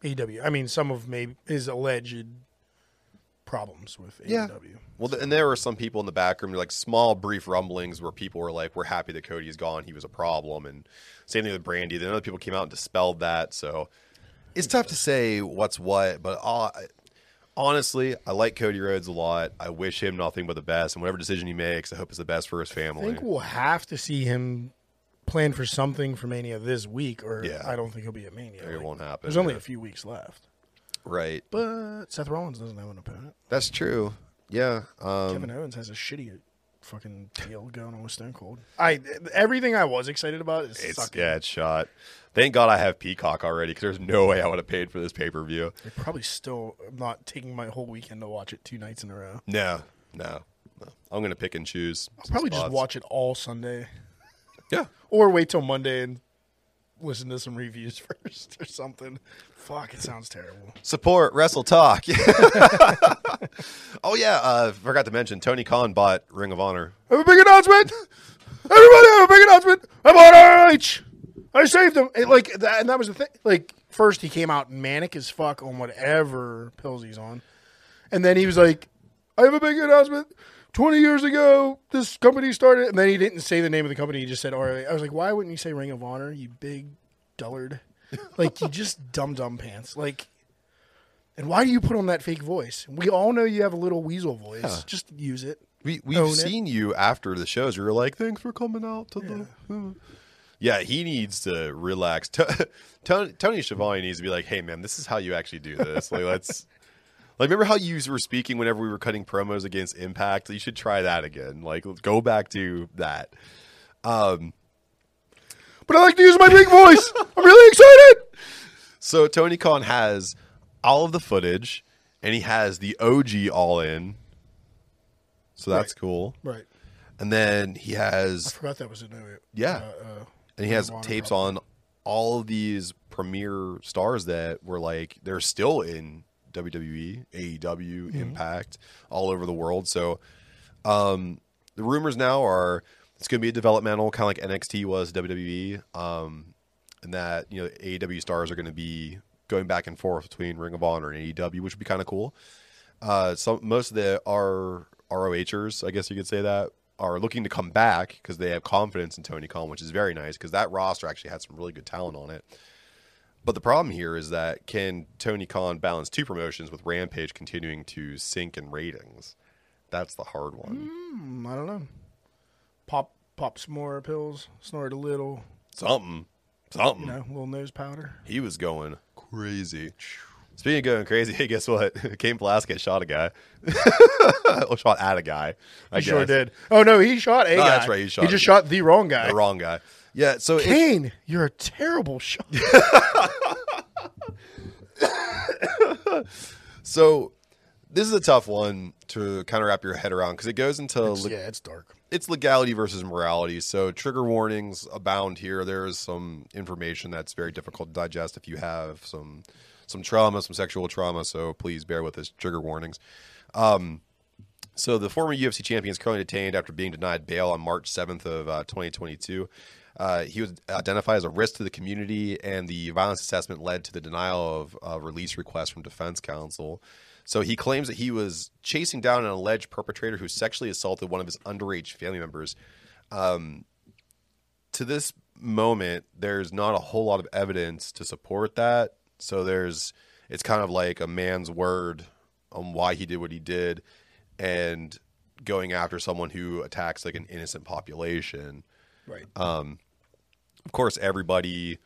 AEW. I mean, some of maybe his alleged problems with Yeah. AEW. Well, th- and there were some people in the back room, like small, brief rumblings where people were like, "We're happy that Cody is gone. He was a problem." And same thing with Brandi. Then other people came out and dispelled that. So it's tough to say what's what. But uh, honestly, I like Cody Rhodes a lot. I wish him nothing but the best, and whatever decision he makes, I hope it's the best for his family. I think we'll have to see him plan for something for Mania this week, or Yeah. I don't think he'll be at Mania. it Like, won't happen. There's only yeah. a few weeks left, right. but Seth Rollins doesn't have an opponent. That's true. Yeah. Um, Kevin Owens has a shitty fucking deal going on with Stone Cold. I everything I was excited about is it's sucking. yeah, it's shot. Thank God I have Peacock already because there's no way I would have paid for this pay per view. I probably still am not taking my whole weekend to watch it two nights in a row. No, no, no. I'm gonna pick and choose. I'll probably just watch it all Sunday, Yeah, or wait till Monday and listen to some reviews *laughs* first or something. Fuck, it sounds terrible. support Wrestle Talk. *laughs* oh yeah, uh, forgot to mention Tony Khan bought Ring of Honor. Have a big announcement. Everybody have a big announcement. I'm on RH. I saved him. And, like that, and that was the thing. Like first he came out manic as fuck on whatever pills he's on, and then he was like, "I have a big announcement." Twenty years ago, this company started, and then he didn't say the name of the company. He just said ROH. I was like, "Why wouldn't you say Ring of Honor? You big dullard! like you just *laughs* dumb dumb pants. Like, and why do you put on that fake voice? We all know you have a little weasel voice. Just use it. We, we've it. seen you after the shows. You're like, "Thanks for coming out to the." Yeah, he needs to relax. *laughs* Tony, Tony Schiavone needs to be like, "Hey, man, this is how you actually do this. Like, let's." Like, remember how you were speaking whenever we were cutting promos against Impact? You should try that again. Like, go back to that. Um, But I like to use my big voice. *laughs* I'm really excited. So Tony Khan has all of the footage, and he has the OG all in. So that's Right. cool. Right. And then he has. I forgot that was a no. Yeah. Uh, uh, and he has Ring of Honor tapes on all of these premier stars that were like they're still in WWE, AEW, Mm-hmm. Impact, all over the world. So um the rumors now are it's going to be a developmental kind of like NXT was WWE um and that you know AEW stars are going to be going back and forth between Ring of Honor and AEW, which would be kind of cool. Uh, some most of the R ROHers, I guess you could say that, are looking to come back because they have confidence in Tony Khan, which is very nice because that roster actually had some really good talent on it. But the problem here is that can Tony Khan balance two promotions with Rampage continuing to sink in ratings? That's the hard one. Hmm, I don't know. Pop pop some more pills, snort a little, Something, something. you know, little nose powder. He was going crazy. Speaking of going crazy, *laughs* hey, guess what? *laughs* Cain Velasquez shot a guy. *laughs* or shot at a guy. I He sure did. Oh no, he shot a No, guy. that's right, he shot He just a- shot the wrong guy. The wrong guy. Yeah. So it, Cain, you're a terrible shot. *laughs* so this is a tough one to kind of wrap your head around because it goes into le- yeah, it's dark. it's legality versus morality. So trigger warnings abound here. There is some information that's very difficult to digest if you have some some trauma, some sexual trauma. So please bear with us. Trigger warnings. Um, so the former UFC champion is currently detained after being denied bail on March 7th of uh, 2022. Uh, he was identified as a risk to the community, and the violence assessment led to the denial of uh, release request from defense counsel. So he claims that he was chasing down an alleged perpetrator who sexually assaulted one of his underage family members. Um, to this moment, there's not a whole lot of evidence to support that. So there's, it's kind of like a man's word on why he did what he did, and going after someone who attacks like an innocent population Right. Of course, everybody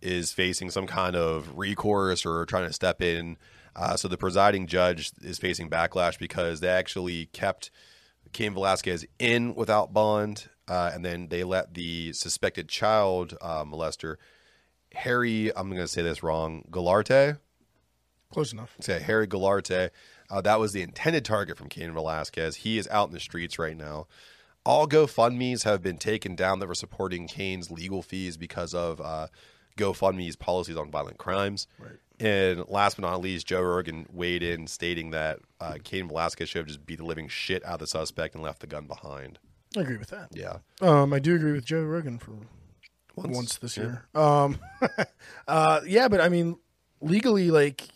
is facing some kind of recourse or trying to step in. Uh, so the presiding judge is facing backlash because they actually kept Cain Velasquez in without bond, uh, and then they let the suspected child uh, molester, Harry, I'm going to say this wrong, Galarte, Close enough. say Harry Galarte. Uh, that was the intended target from Cain Velasquez. He is out in the streets right now. All GoFundMe's have been taken down that were supporting Cain's legal fees because of uh, GoFundMe's policies on violent crimes. Right. And last but not least, Joe Rogan weighed in, stating that uh, Cain Velasquez should have just beat the living shit out of the suspect and left the gun behind. I agree with that. Yeah. Um, I do agree with Joe Rogan for once, this year. Um, *laughs* uh, yeah, but I mean, legally, like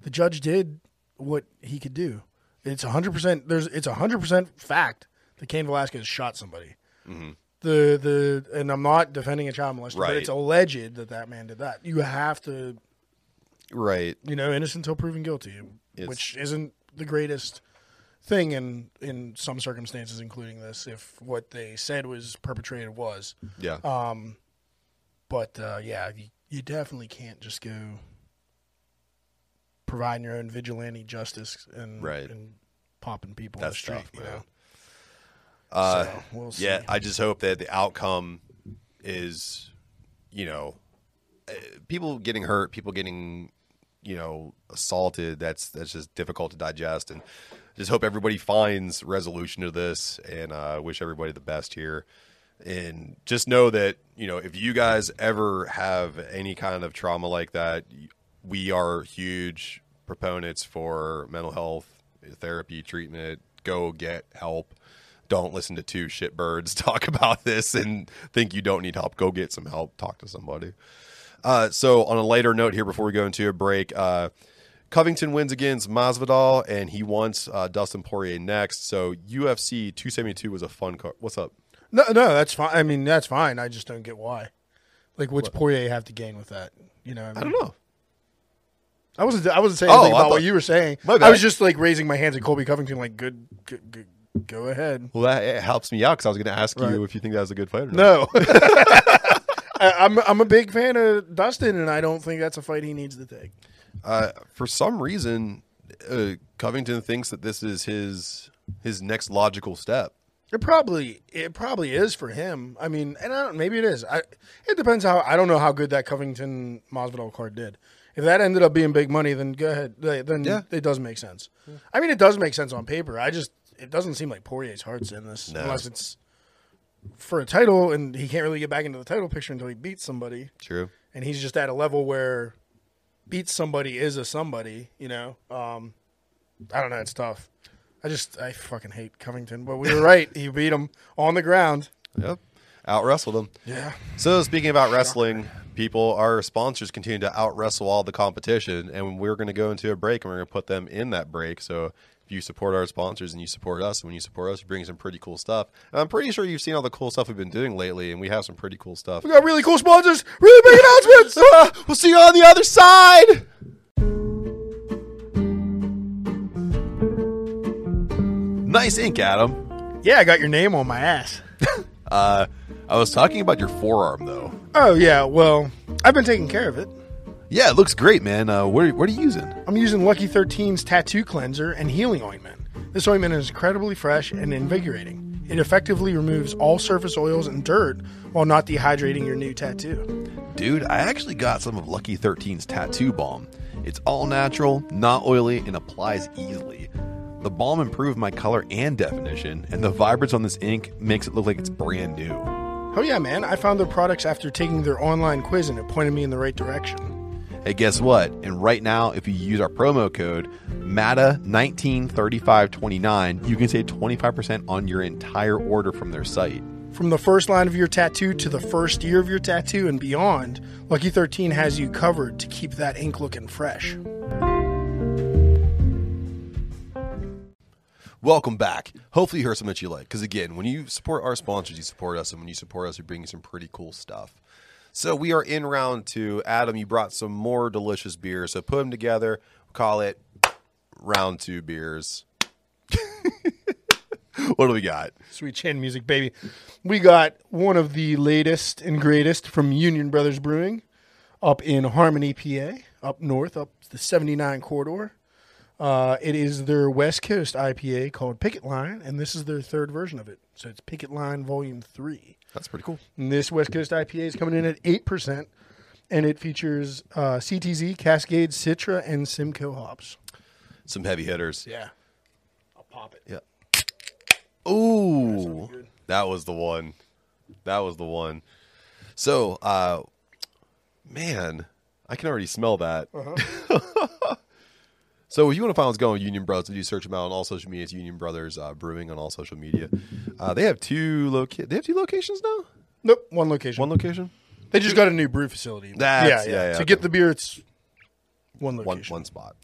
the judge did what he could do. It's hundred percent. There's it's hundred percent fact that Cain Velasquez shot somebody. The the and I'm not defending a child molester, but it's alleged that that man did that. You have to, Right. you know, innocent until proven guilty, It's- which isn't the greatest thing in in some circumstances, including this. If what they said was perpetrated was, Yeah. um, but uh, yeah, you, you definitely can't just go providing your own vigilante justice and Right. and popping people That's on the street. tough, you know? Uh, So, we'll. Yeah, I just hope that the outcome is, you know, uh, people getting hurt, people getting, you know, assaulted. That's that's just difficult to digest, and just hope everybody finds resolution to this. And uh, wish everybody the best here. And just know that you know if you guys ever have any kind of trauma like that, we are huge proponents for mental health therapy treatment. Go get help don't listen to two shitbirds *laughs* talk about this and think you don't need help. Go get some help. Talk to somebody. Uh, so, on a later note here, before we go into a break, uh, Covington wins against Masvidal, and he wants uh, Dustin Poirier next. So, UFC 272 was a fun card. What's up? No, no, that's fine. I mean, that's fine. I just don't get why. Like, what's Poirier have to gain with that? You know, what I, I don't know. I wasn't. I wasn't saying Oh, anything about what you were saying. I was just like raising my hands at Colby Covington. Like, good, good, good go ahead. Well, that it helps me out because I was going to ask Right. you if you think that was a good fight or. No, *laughs* I, *laughs* I'm I'm a big fan of Dustin, and I don't think that's a fight he needs to take. Uh, for some reason, uh, Covington thinks that this is his his next logical step. It probably it probably is for him. I mean, and I don't, maybe it is. I it depends how I don't know how good that Covington Masvidal card did. If that ended up being big money, then go ahead. Then Yeah. it does make sense. I mean, it does make sense on paper. I just it doesn't seem like Poirier's heart's in this No. unless it's for a title, and he can't really get back into the title picture until he beats somebody, True. and he's just at a level where beats somebody is a somebody. You know, um, I don't know. It's tough. I just I fucking hate Covington, but we were *laughs* right. He beat him on the ground. Yep. Out wrestled him. Yeah. So speaking about wrestling, people, our sponsors continue to out wrestle all the competition, and we're going to go into a break and we're going to put them in that break. So if you support our sponsors and you support us, and when you support us, you bring some pretty cool stuff. And I'm pretty sure you've seen all the cool stuff we've been doing lately, and we have some pretty cool stuff. We got really cool sponsors, really big announcements. Ah, *laughs* we'll see you on the other side. Nice ink, Adam. yeah, I got your name on my ass. *laughs* Uh, I was talking about your forearm, though. Oh yeah, well, I've been taking care of it. Yeah, it looks great, man. Uh, what, are, what are you using? I'm using Lucky 13's tattoo cleanser and healing ointment. This ointment is incredibly fresh and invigorating. It effectively removes all surface oils and dirt while not dehydrating your new tattoo. Dude, I actually got some of Lucky 13's tattoo balm. It's all natural, not oily, and applies easily. The balm improved my color and definition, and the vibrance on this ink makes it look like it's brand new. Oh yeah, man! I found their products after taking their online quiz, and it pointed me in the right direction. Hey, guess what? And right now, if you use our promo code MATA193529, you can save 25% on your entire order from their site. From the first line of your tattoo to the first year of your tattoo and beyond, Lucky 13 has you covered to keep that ink looking fresh. Welcome back. Hopefully, you heard something that you like. Because again, when you support our sponsors, you support us, and when you support us, we bring you some pretty cool stuff. So we are in round two. Adam, you brought some more delicious beers. So put them together. Call it round two beers. *laughs* what do we got? Sweet chin music, baby. We got one of the latest and greatest from Union Brothers Brewing up in Harmony, PA, up north, up the 79 corridor. Uh, it is their West Coast IPA called Picket Line, and this is their third version of it. So it's Picket Line Volume 3. That's pretty cool. And this West Coast IPA is coming in at 8%, and it features uh, CTZ, Cascade, Citra, and Simcoe hops. Some heavy hitters. Yeah. I'll pop it. Yeah. Ooh, that was the one. That was the one. So, uh, man, I can already smell that. *laughs* so, if you want to find what's going on with Union Brothers, you search them out on all social media. It's Union Brothers uh, Brewing on all social media. Uh, they have two loca- They have two locations now. Nope, one location. One location. They just got a new brew facility. That's- yeah, yeah, yeah. To okay. get the beer, it's one One location. one spot.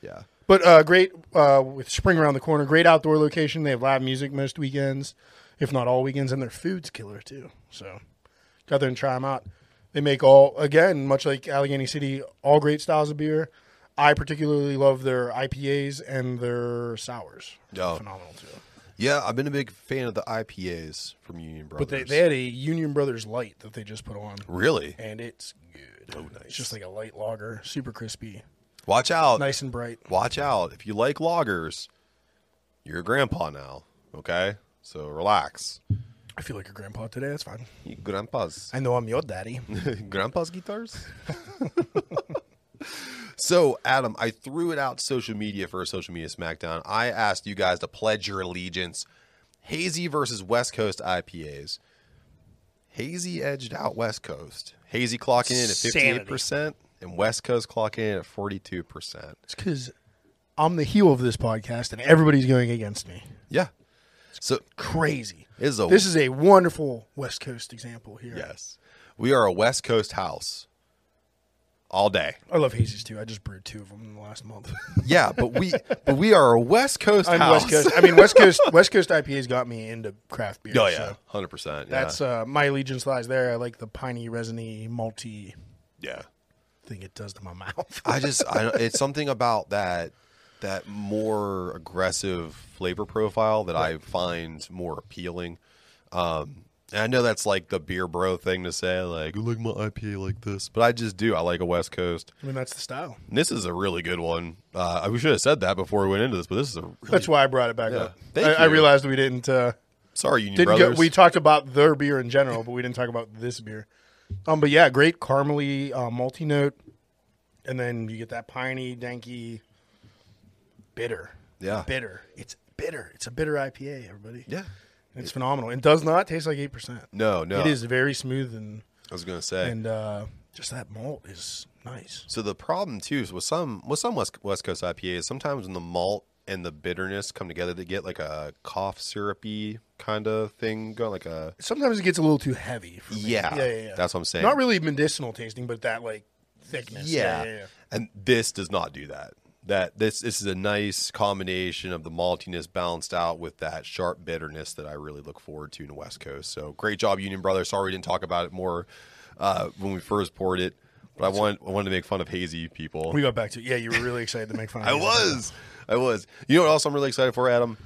Yeah. But uh, great uh, with spring around the corner. Great outdoor location. They have live music most weekends, if not all weekends, and their food's killer too. So go there and try them out. They make all again, much like Allegheny City, all great styles of beer. I particularly love their IPAs and their sours. Oh. Phenomenal too. Yeah, I've been a big fan of the IPAs from Union Brothers. But they, they had a Union Brothers Light that they just put on, really and it's good. Oh, nice. It's just like a light lager, super crispy, watch out. nice and bright. watch out. If you like loggers, you're a grandpa now. Okay, so relax. I feel like a grandpa today. That's fine. Grandpas, I know I'm your daddy. *laughs* grandpa's guitars. *laughs* so, Adam, I threw it out social media for a social media smackdown. I asked you guys to pledge your allegiance. Hazy versus West Coast IPAs. Hazy edged out West Coast. Hazy clocking in at 58%, and West Coast clocking in at 42%. It's because I'm the heel of this podcast and everybody's going against me. Yeah. So, Crazy. it is a This is a wonderful West Coast example here. Yes. We are a West Coast house all day. I love hazies too. I just brewed two of them in the last month. *laughs* Yeah, but we but we are a West Coast I'm house. West Coast. I mean, West Coast. West Coast IPAs got me into craft beer. Oh yeah, so hundred percent. that's uh, my allegiance lies there. I like the piney, resiny, malty yeah. thing it does to my *laughs* mouth. I just I it's something about that that more aggressive flavor profile that I find more appealing. Um, and I know that's like the beer bro thing to say, like I like my IPA like this, but I just do. I like a West Coast. I mean, that's the style. And this is a really good one. Uh, we should have said that before we went into this, but this is a really, That's why I brought it back Yeah. up. Thank I, I realized we didn't. Uh, sorry, Union didn't Brothers. get, we talked about their beer in general, but we didn't talk about this beer. Um, but yeah, great caramely uh, multi note, and then you get that piney, danky, bitter. Yeah. bitter. It's bitter. It's a bitter IPA. Everybody, yeah. It's phenomenal. It does not taste like eight percent. No, no. It is very smooth and I was gonna say. and uh, just that malt is nice. so the problem too is with some with some West West Coast IPAs, sometimes when the malt and the bitterness come together to get like a cough syrupy kind of thing going, like a Sometimes it gets a little too heavy. Yeah, yeah, yeah, yeah. That's what I'm saying. Not really medicinal tasting, but that like thickness. Yeah. yeah, yeah. And this does not do that. That this this is a nice combination of the maltiness balanced out with that sharp bitterness that I really look forward to in the West Coast. So great job, Union Brothers. Sorry we didn't talk about it more uh, when we first poured it, but I want I wanted to make fun of hazy people. We got back to yeah. You were really excited to make fun. of *laughs* I was, I was. You know what else I'm really excited for, Adam?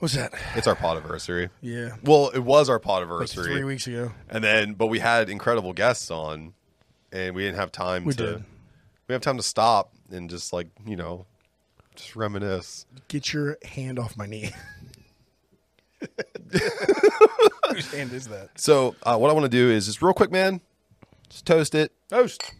What's that? It's our pot anniversary. Yeah, Well, it was our like anniversary, three weeks ago. and then but we had incredible guests on, and we didn't have time We to. did. We have time to stop and just like you know, just reminisce. Get your hand off my knee. *laughs* Whose hand is that? So uh, what I want to do is just real quick, man, just toast it. Toast.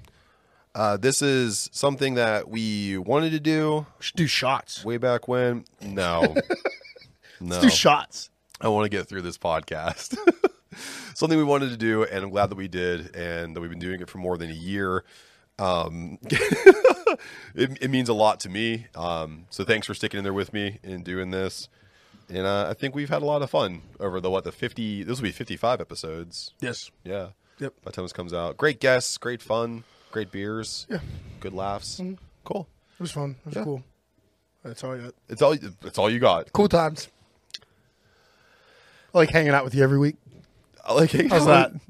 Uh, this is something that we wanted to do We should do shots. way back when. No, *laughs* no, Let's do shots. I want to get through this podcast. *laughs* something we wanted to do, and I'm glad that we did, and that we've been doing it for more than a year. Um, *laughs* it, it means a lot to me. Um, so thanks for sticking in there with me and doing this. And uh, I think we've had a lot of fun over the what the 50. This will be 55 episodes. Yes. Yeah. Yep. By the time this comes out, great guests, great fun, great beers, Yeah. good laughs. Cool. It was fun. It was Yeah. cool. That's all I got. It's all. It's all you got. Cool times. I like hanging out with you every week. I like. hanging How's out that? with-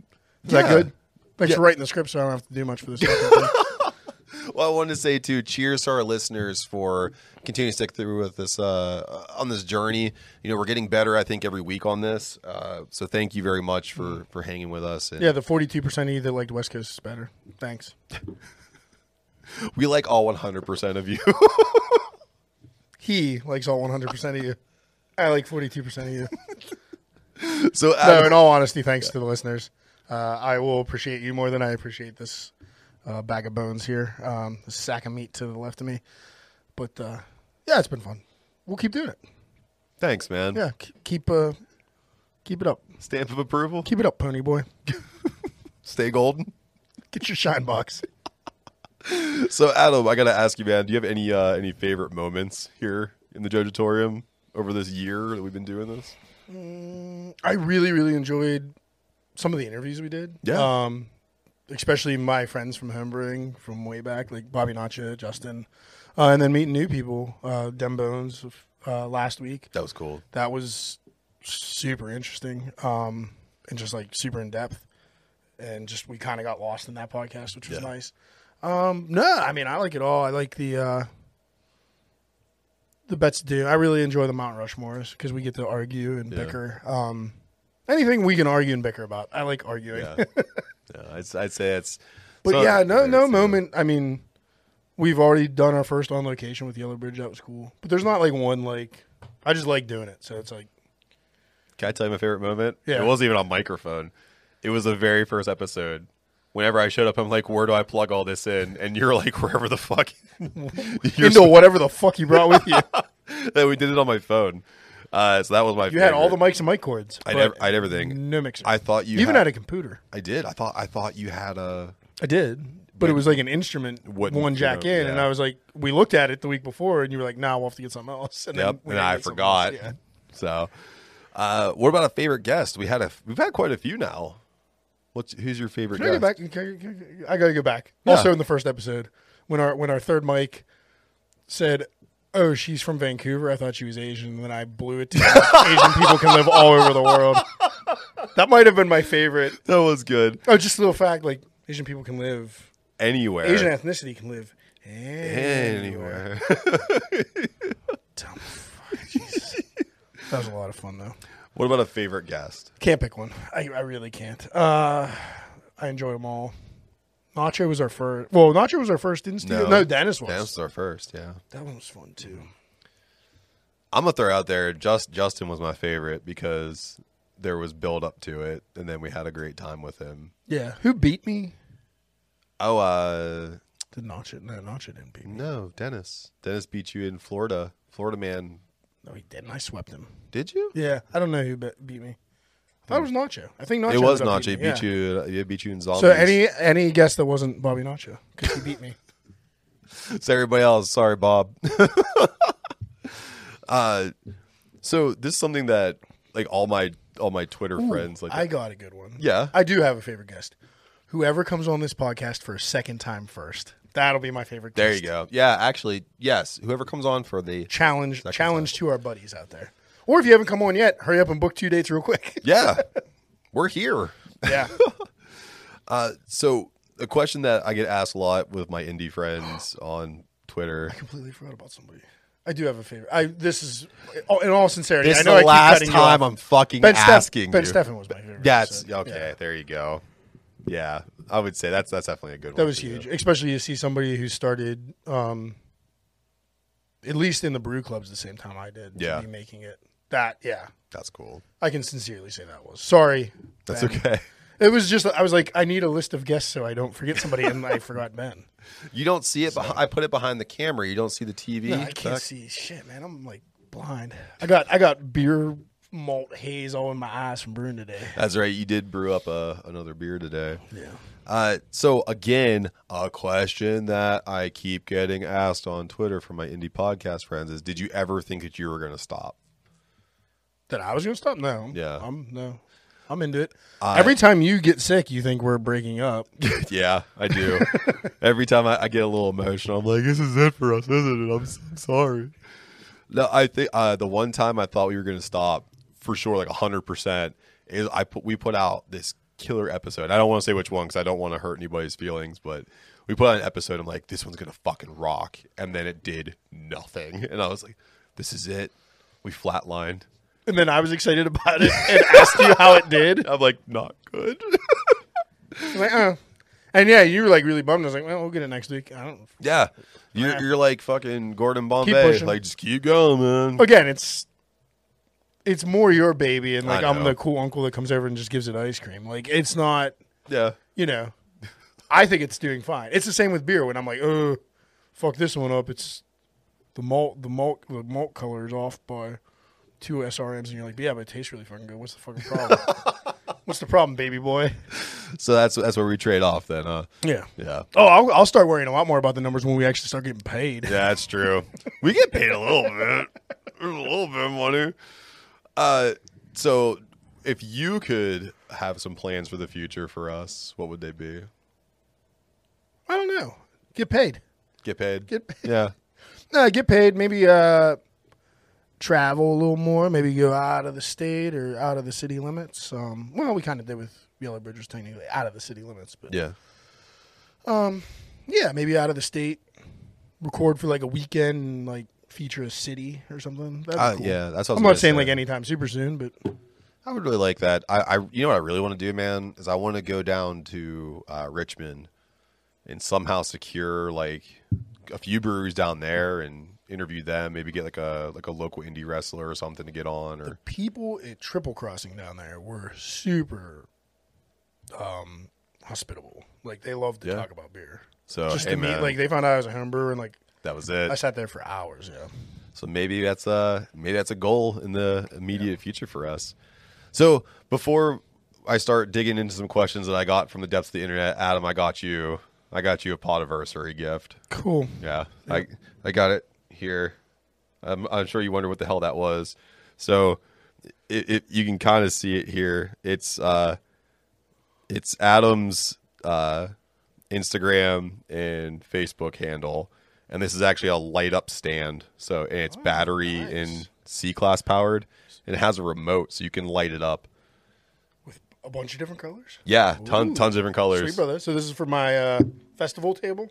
Is that good? Thanks Yeah. for writing the script, so I don't have to do much for this. *laughs* Well, I wanted to say too, cheers to our listeners for continuing to stick through with this uh, on this journey. You know, we're getting better, I think, every week on this. Uh, so thank you very much for for hanging with us. And yeah, the forty-two percent of you that liked West Coast is better. Thanks. *laughs* we like all 100 percent of you. *laughs* He likes all one hundred percent of you. I like forty-two percent of you. so No, in all honesty, thanks to the listeners. Uh, I will appreciate you more than I appreciate this uh, bag of bones here, um, this sack of meat to the left of me. But uh, yeah, it's been fun. We'll keep doing it. thanks, man. Yeah, k- keep uh, keep it up. Stamp of approval. Keep it up, Pony Boy. *laughs* Stay golden. Get your shine box. *laughs* So Adam, I gotta ask you, man. Do you have any uh, any favorite moments here in the Jojatorium over this year that we've been doing this? I really, really enjoyed some of the interviews we did. Yeah. Um, especially my friends from homebrewing from way back, like Bobby Nacho, Justin, uh, and then meeting new people. Uh, Dem Bones uh, last week. That was cool. That was super interesting, um, and just like super in depth. And just we kind of got lost in that podcast, which was Yeah. nice. Um, no, I mean I like it all. I like the uh, the bets do. I really enjoy the Mount Rushmores because we get to argue and Yeah. bicker. Um, anything we can argue and bicker about, I like arguing. Yeah, *laughs* yeah I'd, I'd say it's. But so- yeah, no, no uh, moment. I mean, we've already done our first on location with Yellow Bridge. That was cool. But there's not like one like. I just like doing it. So it's like Can I tell you my favorite moment? Yeah. It wasn't even on microphone. It was the very first episode. Whenever I showed up, I'm like, "Where do I plug all this in?" And you're like, *laughs* "Wherever the fuck." *laughs* you're into whatever the fuck you brought with you. that we did it on my phone. Uh, so that was my. Favorite. You had all the mics and mic cords. I never, I had everything. No mixer. I thought you You even had, had a computer. I did. I thought. I thought you had a. I did, but it was like an instrument, one you jack know, in, and. I was like, we looked at it the week before, and you were like, "Nah, we'll have to get something else." *laughs* And Yep. And I forgot. Yeah. *laughs* So, uh, what about a favorite guest? We had a. We've had quite a few now. What's who's your favorite Can I go back? Can I, can I I gotta go back. Yeah. Also, in the first episode, when our when our third mic said, "Oh, she's from Vancouver," I thought she was Asian, and then I blew it to *laughs* Asian people can live all over the world. *laughs* That might have been my favorite. That was good. Oh, just a little fact: like Asian people can live, Anywhere. Asian ethnicity can live anywhere. Anywhere. *laughs* Dumb fuck, Jesus. That was a lot of fun though. what about a favorite guest? Can't pick one. I, I really can't. Uh, I enjoy them all. Nacho was our first. Well, Nacho was our first in studio. No, Dennis was. Dennis was our first. Yeah. That one was fun too. I'm gonna throw out there. Just Justin was my favorite because there was build up to it, and then we had a great time with him. Yeah. Who beat me? Oh, uh, Did Nacho? No, Nacho didn't beat me. no, Dennis. Dennis beat you in Florida. Florida man. No, he didn't. I swept him. Did you? Yeah, I don't know who be- beat me. It was Nacho. I think Nacho. it was Nacho. He beating beat yeah. you. He beat you in zombies. So any any guess that wasn't Bobby Nacho because he beat me. *laughs* So everybody else, sorry, Bob. *laughs* Uh, so this is something that like all my all my Twitter friends like. I got a good one. yeah, I do have a favorite guest. Whoever comes on this podcast for a second time first. That'll be my favorite Guest. there you go. Yeah, actually, yes. Whoever comes on for the Challenge challenge to our buddies out there. Or if you haven't come on yet, hurry up and book two dates real quick. *laughs* yeah, we're here. yeah. *laughs* Uh, so a question that I get asked a lot with my indie friends *gasps* on Twitter. I completely forgot about somebody. I do have a favorite. I this is in all sincerity. This I is know the I keep last time. I'm fucking Ben Steff- asking Ben. Steffen was my favorite. That's so, okay. yeah. There you go. Yeah, I would say that's that's definitely a good one. That was you. huge, especially to see somebody who started, um, at least in the brew clubs, the same time I did. to Yeah. be making it. That yeah, That's cool. I can sincerely say that was sorry. That's Ben. okay. *laughs* It was just I was like I need a list of guests so I don't forget somebody, and I forgot Ben. *laughs* You don't see it. Behind, I put it behind the camera. You don't see the TV. No, I can't back- see shit, man. I'm like blind. I got I got beer malt haze all in my eyes from brewing today. That's right. You did brew up a, another beer today. Yeah. Uh, so again, a question that I keep getting asked on Twitter from my indie podcast friends is: Did you ever think that you were going to stop? That I was gonna stop? No. Yeah. I'm no. I'm into it. I- Every time you get sick, you think we're breaking up. *laughs* yeah, I do. *laughs* Every time I, I get a little emotional, I'm like, "This is it for us, isn't it?" I'm, so sorry. No, I think uh, the one time I thought we were going to stop for sure, like hundred percent, is I put we put out this killer episode. I don't want to say which one because I don't want to hurt anybody's feelings, but we put out an episode. I'm like, this one's gonna fucking rock, and then it did nothing, *laughs* and I was like, this is it. We flatlined. And then I was excited about it and asked you how it did. *laughs* I'm like, not good. I'm *laughs* like, oh. And yeah, you were like really bummed. I was like, well, we'll get it next week. I don't. yeah, you're Yeah. you're like fucking Gordon Bombay. pushing. Like, just keep going, man. Again, it's it's more your baby, and like I I'm know. the cool uncle that comes over and just gives it ice cream. Like it's not, Yeah. you know. I think it's doing fine. It's the same with beer. When I'm like, oh, fuck this one up. It's the malt, the malt, the malt color is off by two SRMs, and you're like, yeah, but it tastes really fucking good. What's the fucking problem? *laughs* What's the problem, baby boy? So that's that's where we trade off then, huh? Yeah. Yeah. Oh, I'll, I'll start worrying a lot more about the numbers when we actually start getting paid. Yeah, that's true. *laughs* we get paid a little bit. A little bit of money. Uh so if you could have some plans for the future for us, what would they be? I don't know. Get paid. Get paid? Get paid. Yeah. *laughs* No, get paid. Maybe uh, travel a little more. Maybe go out of the state or out of the city limits. Um, well, we kind of did with Yellow Bridges technically out of the city limits, but Yeah. yeah, maybe out of the state. Record for like a weekend and like feature a city or something. Uh, cool. yeah, that's what I was I'm not saying say. like anytime super soon, but I would really like that. I, I you know what I really want to do, man, is I want to go down to uh, Richmond and somehow secure like a few breweries down there and interview them. Maybe get like a like a local indie wrestler or something to get on. Or the people at Triple Crossing down there were super um, hospitable. Like they loved to Yeah. talk about beer. so Just hey, to meet, like they found out I was a home brewer, and like that was it. I it. sat there for hours. Yeah. So maybe that's a maybe that's a goal in the immediate future for us. So before I start digging into some questions that I got from the depths of the internet, Adam, I got you. I got you a podiversary gift. Cool. Yeah, I I got it here. I'm, I'm sure you wonder what the hell that was. So, it, it you can kind of see it here. It's uh, it's Adam's uh, Instagram and Facebook handle, and this is actually a light up stand. So, and it's battery nice. and C class powered, and it has a remote, so you can light it up. With a bunch of different colors. Yeah, ton, Ooh. tons of different colors. Sweet brother. So this is for my uh, festival table.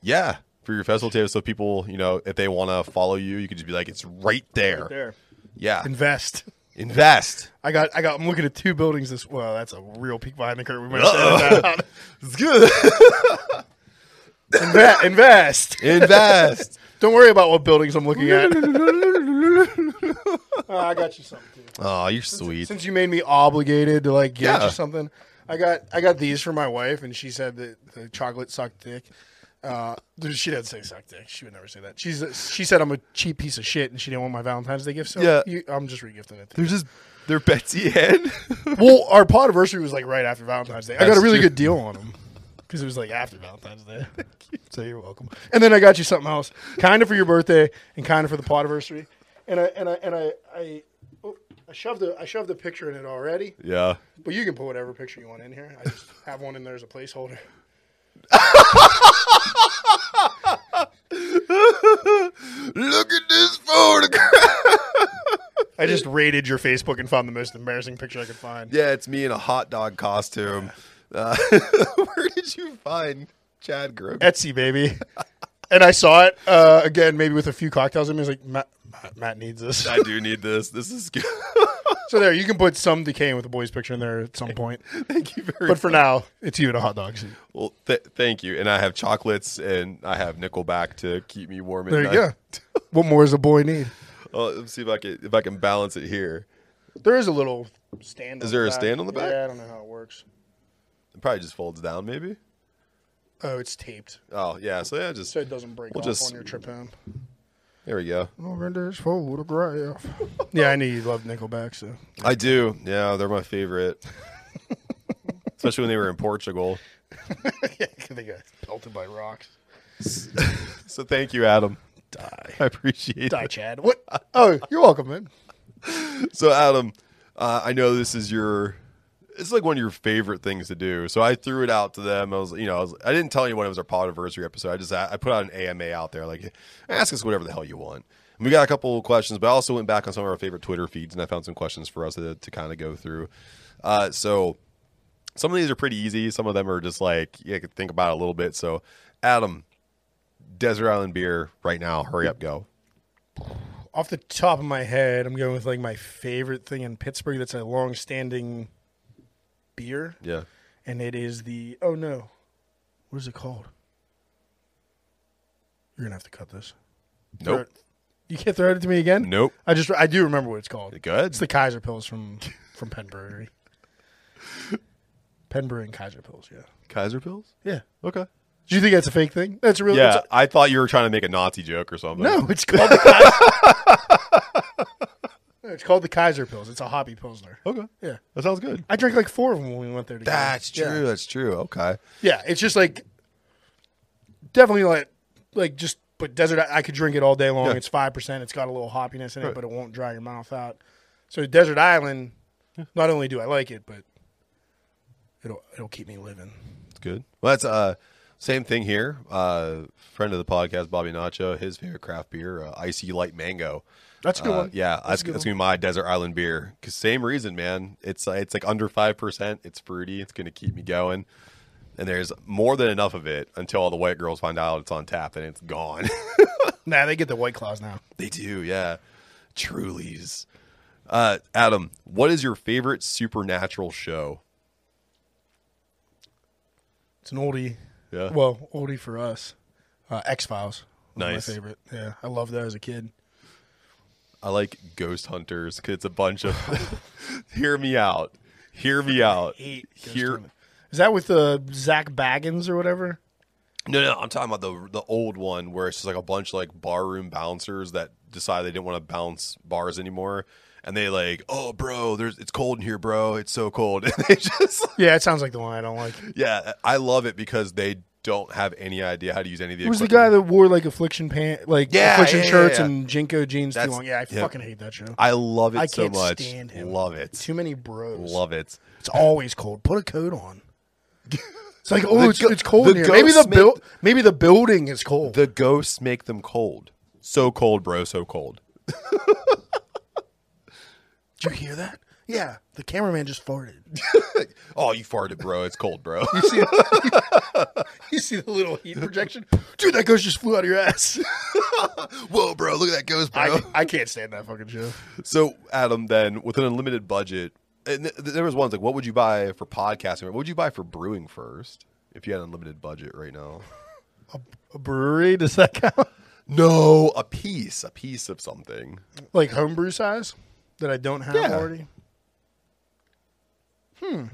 Yeah, for your festival table, so people, you know, if they want to follow you, you could just be like, it's right there. Right there. Yeah, Invest. *laughs* invest. I got. I got. I'm looking at two buildings. This. Well, that's a real peek behind the curtain. We might have that out. *laughs* It's good. Inve- *laughs* invest. invest. Don't worry about what buildings I'm looking at. Uh, I got you something too. Oh, you're sweet. Since you made me obligated to like get Yeah. you something, I got I got these for my wife, and she said that the chocolate sucked dick. Uh, she didn't say suck dick. She would never say that. She's she said I'm a cheap piece of shit, and she didn't want my Valentine's Day gift. So Yeah. you, I'm just regifting it. They're just they're Betsy Head. *laughs* well, our pod anniversary was like right after Valentine's Day. I got That's a really true. good deal on them because it was like after Valentine's Day. *laughs* so you're welcome. And then I got you something else, kind of for your birthday and kind of for the pod anniversary. and I and I and I I, oh, I shoved a I shoved a picture in it already. Yeah. But you can put whatever picture you want in here. I just have one in there as a placeholder. Look at this photograph. I just raided your Facebook and found the most embarrassing picture I could find. Yeah, it's me in a hot dog costume. Uh, *laughs* where did you find Chad Grogan? Etsy, baby. and I saw it uh, again, maybe with a few cocktails in me. I was like, Matt, Matt, Matt needs this. I do need this. This is good. *laughs* so there, you can put some decaying with the boys' picture in there at some point. *laughs* Thank you very much. But for now, it's you in a hot dog seat. Well, th- thank you. And I have chocolates and I have Nickelback to keep me warm. at There you night. go. *laughs* What more does a boy need? Oh, let's see if I can if I can balance it here. There is a little stand. Is on there the a back. stand on the back? Yeah, I don't know how it works. It probably just folds down, maybe. Oh, it's taped, Oh yeah, so yeah, just so it doesn't break We'll off just- on your trip home. There we go. Over this photograph. yeah, I knew you loved Nickelback, so I do. Yeah, they're my favorite. *laughs* Especially when they were in Portugal. *laughs* yeah, they got pelted by rocks. *laughs* So thank you, Adam. Die, I appreciate it. die, it. Chad. What? Oh, you're welcome, man. So Adam, uh, I know this is your it's like one of your favorite things to do. So I threw it out to them. I was, you know, I, was, I didn't tell anyone it was our pod anniversary episode. I just I put out an AMA out there, like ask us whatever the hell you want. And we got a couple of questions, but I also went back on some of our favorite Twitter feeds and I found some questions for us to, to kind of go through. Uh, so some of these are pretty easy. Some of them are just like you could think about it a little bit. So Adam, Desert Island beer right now. Hurry up, go. Off the top of my head, I'm going with like my favorite thing in Pittsburgh. That's a long-standing beer, Yeah. and it is the. Oh no, what is it called? You're gonna have to cut this. Nope. it- You can't throw it to me again. Nope. I just I do remember what it's called. Good. It's the Kaiser Pils from from Penn Brewery. *laughs* Penn Brewery and Kaiser Pils, yeah. Kaiser Pils. Yeah. Okay. Do you think that's a fake thing? That's a real. Yeah, it's I thought you were trying to make a Nazi joke or something. no, it's called the Kaiser. *laughs* It's called the Kaiser Pils. It's a hobby pilsner. Okay. Yeah. That sounds good. I drank like four of them when we went there together. That's true. Yeah. That's true. Okay. Yeah, it's just like definitely like like just but desert. I could drink it all day long. Yeah. It's five percent. It's got a little hoppiness in it, Right. but it won't dry your mouth out. So desert island, not only do I like it, but it'll it'll keep me living. It's good. Well, that's uh same thing here. Uh, friend of the podcast, Bobby Nacho, his favorite craft beer, uh, icy light mango. That's a good Uh, one. yeah, That's that's, good that's gonna be my desert island beer. Cause same reason, man. It's uh, it's like under five percent. It's fruity. It's gonna keep me going. And there's more than enough of it until all the white girls find out it's on tap and it's gone. *laughs* Nah, they get the white claws now. They do, yeah. Trulies. Uh, Adam, what is your favorite supernatural show? It's an oldie. Yeah. Well, oldie for us. Uh, X Files. Nice. My favorite. Yeah, I loved that as a kid. I like Ghost Hunters because it's a bunch of. *laughs* hear me out. Hear me out. Hear. Is that with uh, Zak Bagans or whatever? No, no, I'm talking about the the old one where it's just like a bunch of like barroom bouncers that decide they didn't want to bounce bars anymore, and they like, oh, bro, there's it's cold in here, bro. It's so cold, *laughs* and they just Yeah, it sounds like the one I don't like. yeah. I love it because they don't have any idea how to use any of the. It was the guy that wore like affliction pant, like Yeah, affliction yeah, yeah, shirts and JNCO jeans That's- too long. Yeah, I fucking hate that show. I love it I so can't much. stand him. Love it. Too many bros. Love it. It's always cold. Put a coat on. *laughs* It's like oh, The it's, it's cold here. Maybe the build, maybe the building is cold. The ghosts make them cold. So cold, bro. So cold. *laughs* Did you hear that? Yeah, the cameraman just farted. *laughs* Oh, you farted, bro. It's cold, bro. You see, *laughs* you see the little heat projection, dude. That ghost just flew out of your ass. *laughs* Whoa, bro. Look at that ghost, bro. I, I can't stand that fucking show. So, Adam, then with an unlimited budget, and th- there was ones like, what would you buy for podcasting? What would you buy for brewing first if you had an unlimited budget right now? A brewery does that count? No, a piece, a piece of something. Like homebrew size that I don't have Yeah. already. Hmm.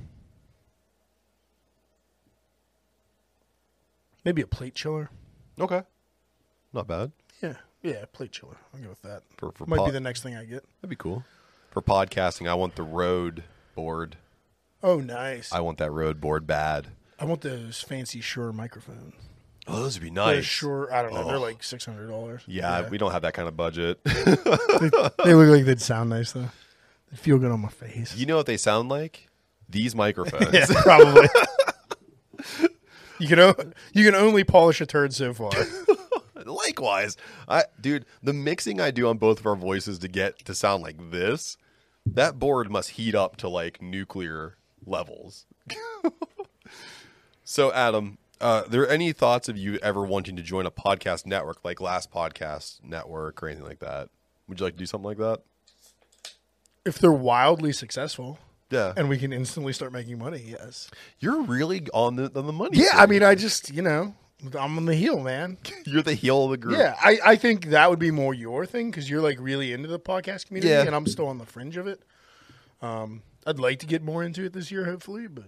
Maybe a plate chiller. Okay, not bad. Yeah, yeah, plate chiller. I'll go with that. For, for Might be the next thing I get. that'd be cool. For podcasting, I want the Rode board. Oh, nice. I want that Rode board bad. I want those fancy Shure microphones. Oh, those would be They're nice. sure. I don't know. They're Oh. like six hundred dollars. Yeah, we don't have that kind of budget. *laughs* they, they look like they'd sound nice though. They feel good on my face. you know what they sound like? These microphones. Yeah, probably. *laughs* you can o- you can only polish a turd so far. *laughs* Likewise, I dude, the mixing I do on both of our voices to get to sound like this, that board must heat up to like nuclear levels. *laughs* so, Adam, uh, there any thoughts of you ever wanting to join a podcast network like Last Podcast Network or anything like that? Would you like to do something like that? If they're wildly successful Yeah, and we can instantly start making money, yes. you're really on the on the money. Yeah, I mean, I just you know, I'm on the heel, man. you're the heel of the group. Yeah, I, I think that would be more your thing because you're like really into the podcast community, Yeah. and I'm still on the fringe of it. Um, I'd like to get more into it this year, hopefully, but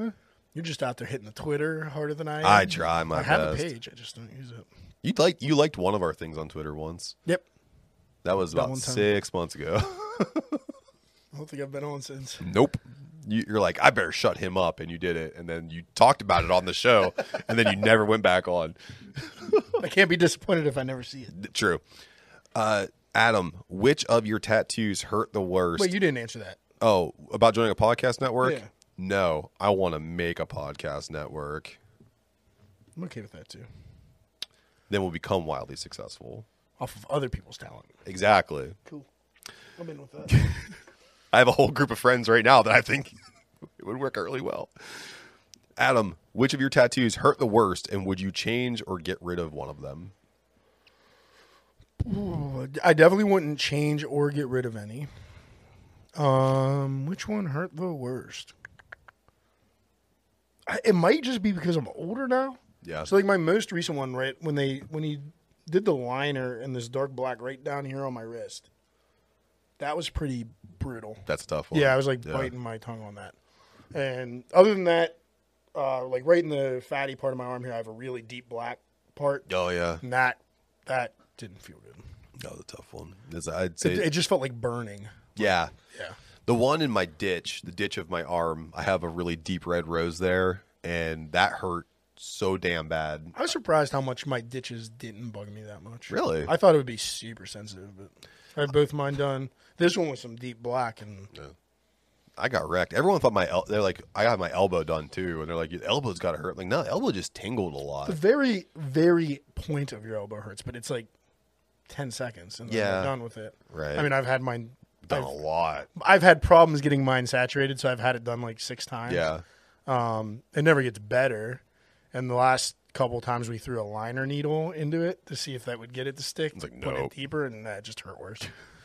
eh, you're just out there hitting the Twitter harder than I am. I try my I have best. a page, I just don't use it. You like you liked one of our things on Twitter once. Yep, That was about time. six months ago. *laughs* I don't think I've been on since. nope. You, you're like, I better shut him up, and you did it, and then you talked about it on the show, and then you never went back on. *laughs* I can't be disappointed if I never see it. True. Uh, Adam, which of your tattoos hurt the worst? Wait, you didn't answer that. oh, about joining a podcast network? Yeah. No, I want to make a podcast network. I'm okay with that too. Then we'll become wildly successful. Off of other people's talent. Exactly. Cool. I'm in with that. *laughs* I have a whole group of friends right now that I think *laughs* it would work out really well. Adam, which of your tattoos hurt the worst, and would you change or get rid of one of them? I definitely wouldn't change or get rid of any. Um, which one hurt the worst? I, it might just be because I'm older now. Yeah. So like my most recent one, right when they when he did the liner and this dark black right down here on my wrist, that was pretty brutal. That's tough one. Yeah, I was like Yeah. biting my tongue on that. And other than that, uh, like right in the fatty part of my arm here, I have a really deep black part, Oh yeah, and that that didn't feel good. that was a tough one. I'd say It, it just felt like burning. yeah. Yeah. The one in my ditch, the ditch of my arm, I have a really deep red rose there, and that hurt so damn bad. I was surprised how much my ditches didn't bug me that much. Really? I thought it would be super sensitive, but I had both mine done. This one was some deep black, and I got wrecked. Everyone thought my el- they're like I got my elbow done too, and they're like your elbow's got to hurt. Like no, elbow just tingled a lot. the very, very point of your elbow hurts, but it's like ten seconds, and then Yeah. you're done with it. Right. I mean, I've had mine. Done a I've, lot. I've had problems getting mine saturated, so I've had it done like six times. Yeah. Um, it never gets better. And the last couple times we threw a liner needle into it to see if that would get it to stick. It's like, put it deeper, and that just hurt worse.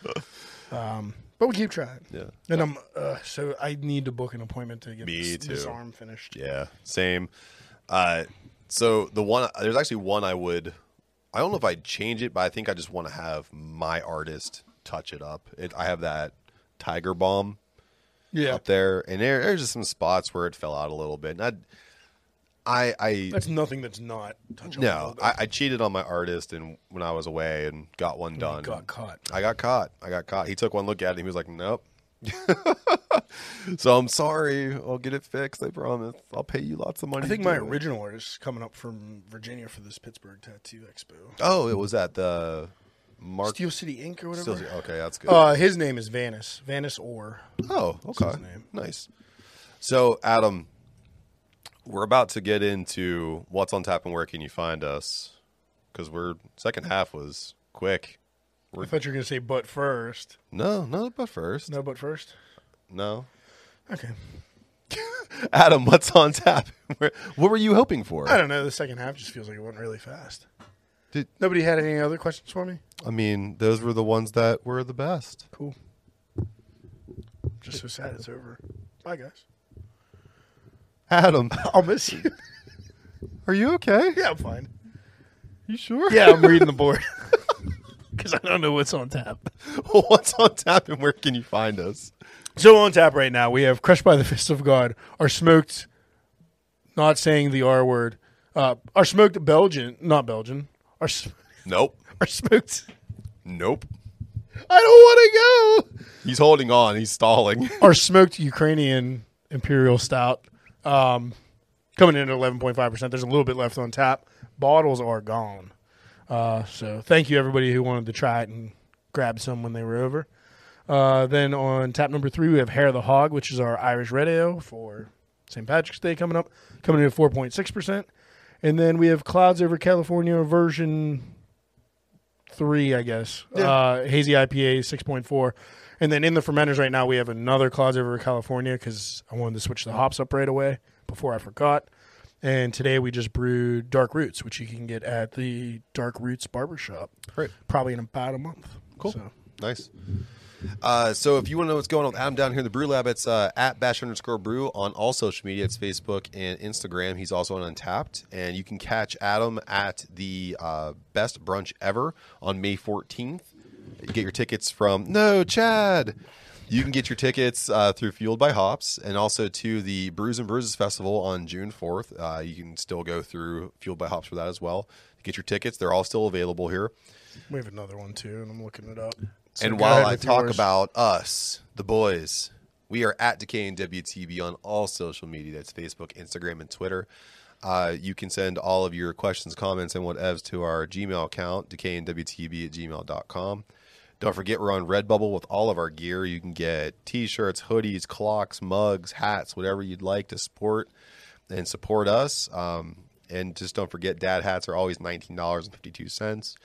*laughs* um, but we keep trying. Yeah. And I'm uh, so I need to book an appointment to get Me this, this arm finished. Yeah, same. Uh, so the one there's actually one I would. I don't know if I'd change it, but I think I just want to have my artist touch it up. It, I have that tiger bomb Yeah, up there, and there, there's just some spots where it fell out a little bit. And I'd, I, I, that's nothing that's not touchable. no, I, I cheated on my artist, and when I was away, and got one done. got caught. I got caught. I got caught. He took one look at it. and He was like, "Nope." *laughs* so I'm sorry. I'll get it fixed. I promise. I'll pay you lots of money. I think my it." original artist is coming up from Virginia for this Pittsburgh Tattoo Expo. Oh, it was at the Mark. Steel City Ink or whatever. Okay, that's good. Uh, his name is Vanis. Vanis Orr. oh, okay, his name. nice. So, Adam, we're about to get into what's on tap and where can you find us? Because we're second half was quick. I thought you were going to say, but first. No, no, but first, No, but first. no. Okay. *laughs* Adam, what's on tap? *laughs* What were you hoping for? I don't know. The second half just feels like it went really fast. Did- Nobody had any other questions for me? I mean, those were the ones that were the best. Cool. Just so sad it's over. Bye, guys. Adam, *laughs* I'll miss you. *laughs* are you okay? yeah, I'm fine. You sure? Yeah, I'm reading the board *laughs* because I don't know what's on tap. what's on tap and where can you find us? So on tap right now, we have "Crushed by the Fist of God," our smoked, not saying the R word, uh, our smoked Belgian, not Belgian, our s- Nope. our smoked. Nope. I don't want to go. He's holding on. He's stalling. Our smoked Ukrainian Imperial Stout. Um, coming in at 11.5%. There's a little bit left on tap. Bottles are gone. Uh, so thank you everybody who wanted to try it and grab some when they were over. Uh, then on tap number three, we have Hair of the Hog, which is our Irish Red Ale for St. Patrick's Day coming up, coming in at 4.6%. And then we have Clouds Over California version three, I guess. Uh, hazy IPA, 6.4. And then in the fermenters right now, we have another Clouds Over California because I wanted to switch the hops up right away before I forgot. And today we just brewed Dark Roots, which you can get at the Dark Roots Barbershop. Great. Probably in about a month. Cool. So. Nice. Uh, so if you want to know what's going on with Adam down here in the Brew Lab, it's uh, at bash underscore brew on all social media. It's Facebook and Instagram. He's also on Untappd, and you can catch Adam at the uh, best brunch ever on May 14th. You get your tickets from no Chad. You can get your tickets uh, through Fueled by Hops and also to the Brews and Bruises Festival on June 4th. Uh, you can still go through Fueled by Hops for that as well. Get your tickets; they're all still available here. We have another one too, and I'm looking it up. So and while I talk yours. about us, the boys, we are at Decay and WTB on all social media. That's Facebook, Instagram, and Twitter. Uh, you can send all of your questions, comments, and whatevs to our Gmail account, decayandwtb at gmail.com. Don't forget, we're on Redbubble with all of our gear. You can get t shirts, hoodies, clocks, mugs, hats, whatever you'd like to support and support us. Um, and just don't forget, dad hats are always $19.52.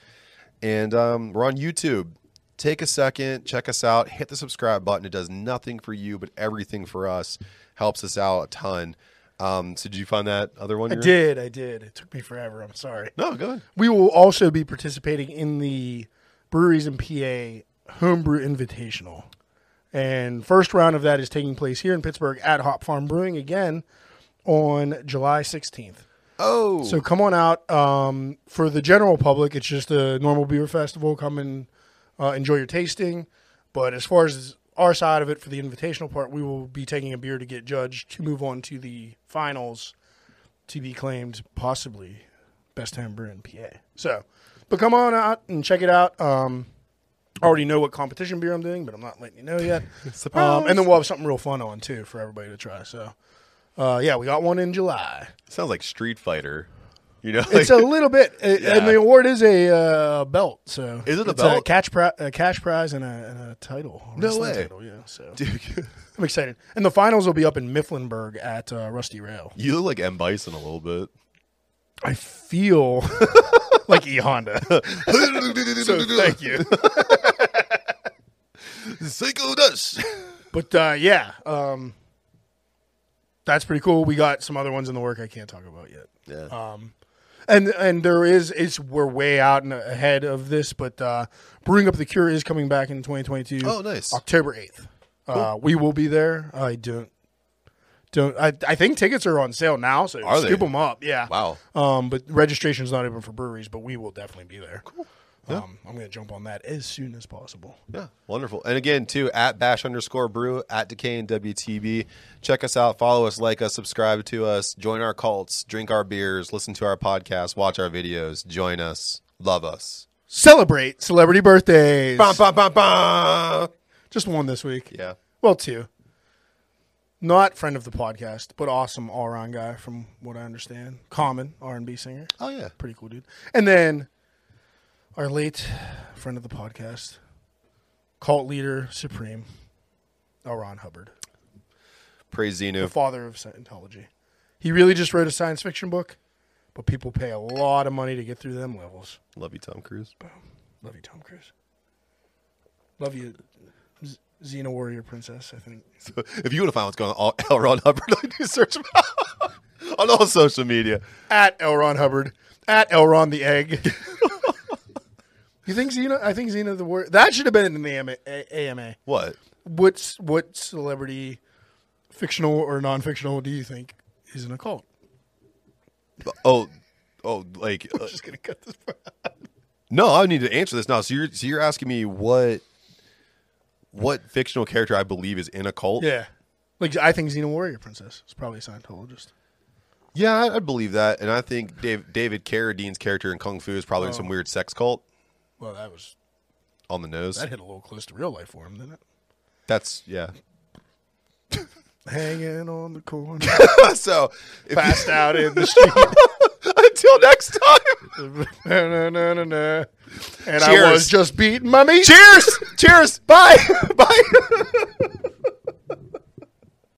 And um, we're on YouTube. Take a second, check us out, hit the subscribe button. It does nothing for you, but everything for us. Helps us out a ton. Um, so, did you find that other one? I did, I did. It took me forever. I'm sorry. No, go ahead. We will also be participating in the Breweries in PA Homebrew Invitational. And first round of that is taking place here in Pittsburgh at Hop Farm Brewing again on July 16th. Oh, So come on out. Um, for the general public, it's just a normal beer festival. Come and uh, enjoy your tasting. But as far as our side of it for the invitational part, we will be taking a beer to get judged to move on to the finals to be claimed possibly best time brew in PA. So, but come on out and check it out. Um, I already know what competition beer I'm doing, but I'm not letting you know yet. *laughs* um, and then we'll have something real fun on too for everybody to try. So, uh, yeah, we got one in July. sounds like Street Fighter. You know, It's like- a little bit, uh, Yeah. and the award is a uh, belt. So Is it a it's belt? catch pri- a cash prize and a, and a title. a No way. Title, yeah. So dude, *laughs* I'm excited. And the finals will be up in Mifflinburg at uh, Rusty Rail. you look like M Bison a little bit. I feel *laughs* like E Honda. *laughs* so thank you. Psycho Dust. But uh, yeah, um, that's pretty cool. We got some other ones in the work I can't talk about yet. Yeah. And and there is it's we're way out and ahead of this, but uh, brewing up the cure is coming back in 2022. Oh, nice. October 8th. Uh, we will be there. I don't don't I, I think tickets are on sale now, so Are they? scoop them up. Yeah. Wow. Um, but registration's not open for breweries, but we will definitely be there. Cool. Um, I'm going to jump on that as soon as possible. Yeah, wonderful. And again, too, at bash underscore brew, at decay and WTB. Check us out, follow us, like us, subscribe to us, join our cults, drink our beers, listen to our podcast, watch our videos, join us, love us. Celebrate celebrity birthdays. Bah, bah, bah. Just one this week. Yeah. Well, two. Not friend of the podcast, but awesome all around guy from what I understand. Common R and B singer. Oh, yeah. Pretty cool dude. And then our late friend of the podcast, cult leader supreme, L. Ron Hubbard, Praise the father of Scientology. He really just wrote a science fiction book, but people pay a lot of money to get through them levels. Love you, Tom Cruise. Love you, Tom Cruise. Love you, Z- Xena Warrior Princess. I think. So if you want to find what's going on, L. Ron Hubbard, *laughs* search him *laughs* on all social media. at L. Ron Hubbard, at L. Ron the Egg. *laughs* you think Xena? I think Xena the word that should have been in the AMA. AMA. What? What's what celebrity, fictional or non-fictional, do you think is in a cult? Oh, oh, like *laughs* uh, I'm just gonna cut this. part. No, I need to answer this now. So you're so you're asking me what what fictional character I believe is in a cult? Yeah, like I think Xena Warrior Princess is probably a Scientologist. Yeah, I, I believe that, and I think Dave, David Carradine's character in Kung Fu is probably in some weird sex cult Well, that was on the nose. that hit a little close to real life for him, didn't it? That's yeah. *laughs* Hanging on the corner, *laughs* so passed out in the *laughs* street. until next time. Na, na, na, na. And I was just beating my meat. Cheers! Cheers! Bye! Bye!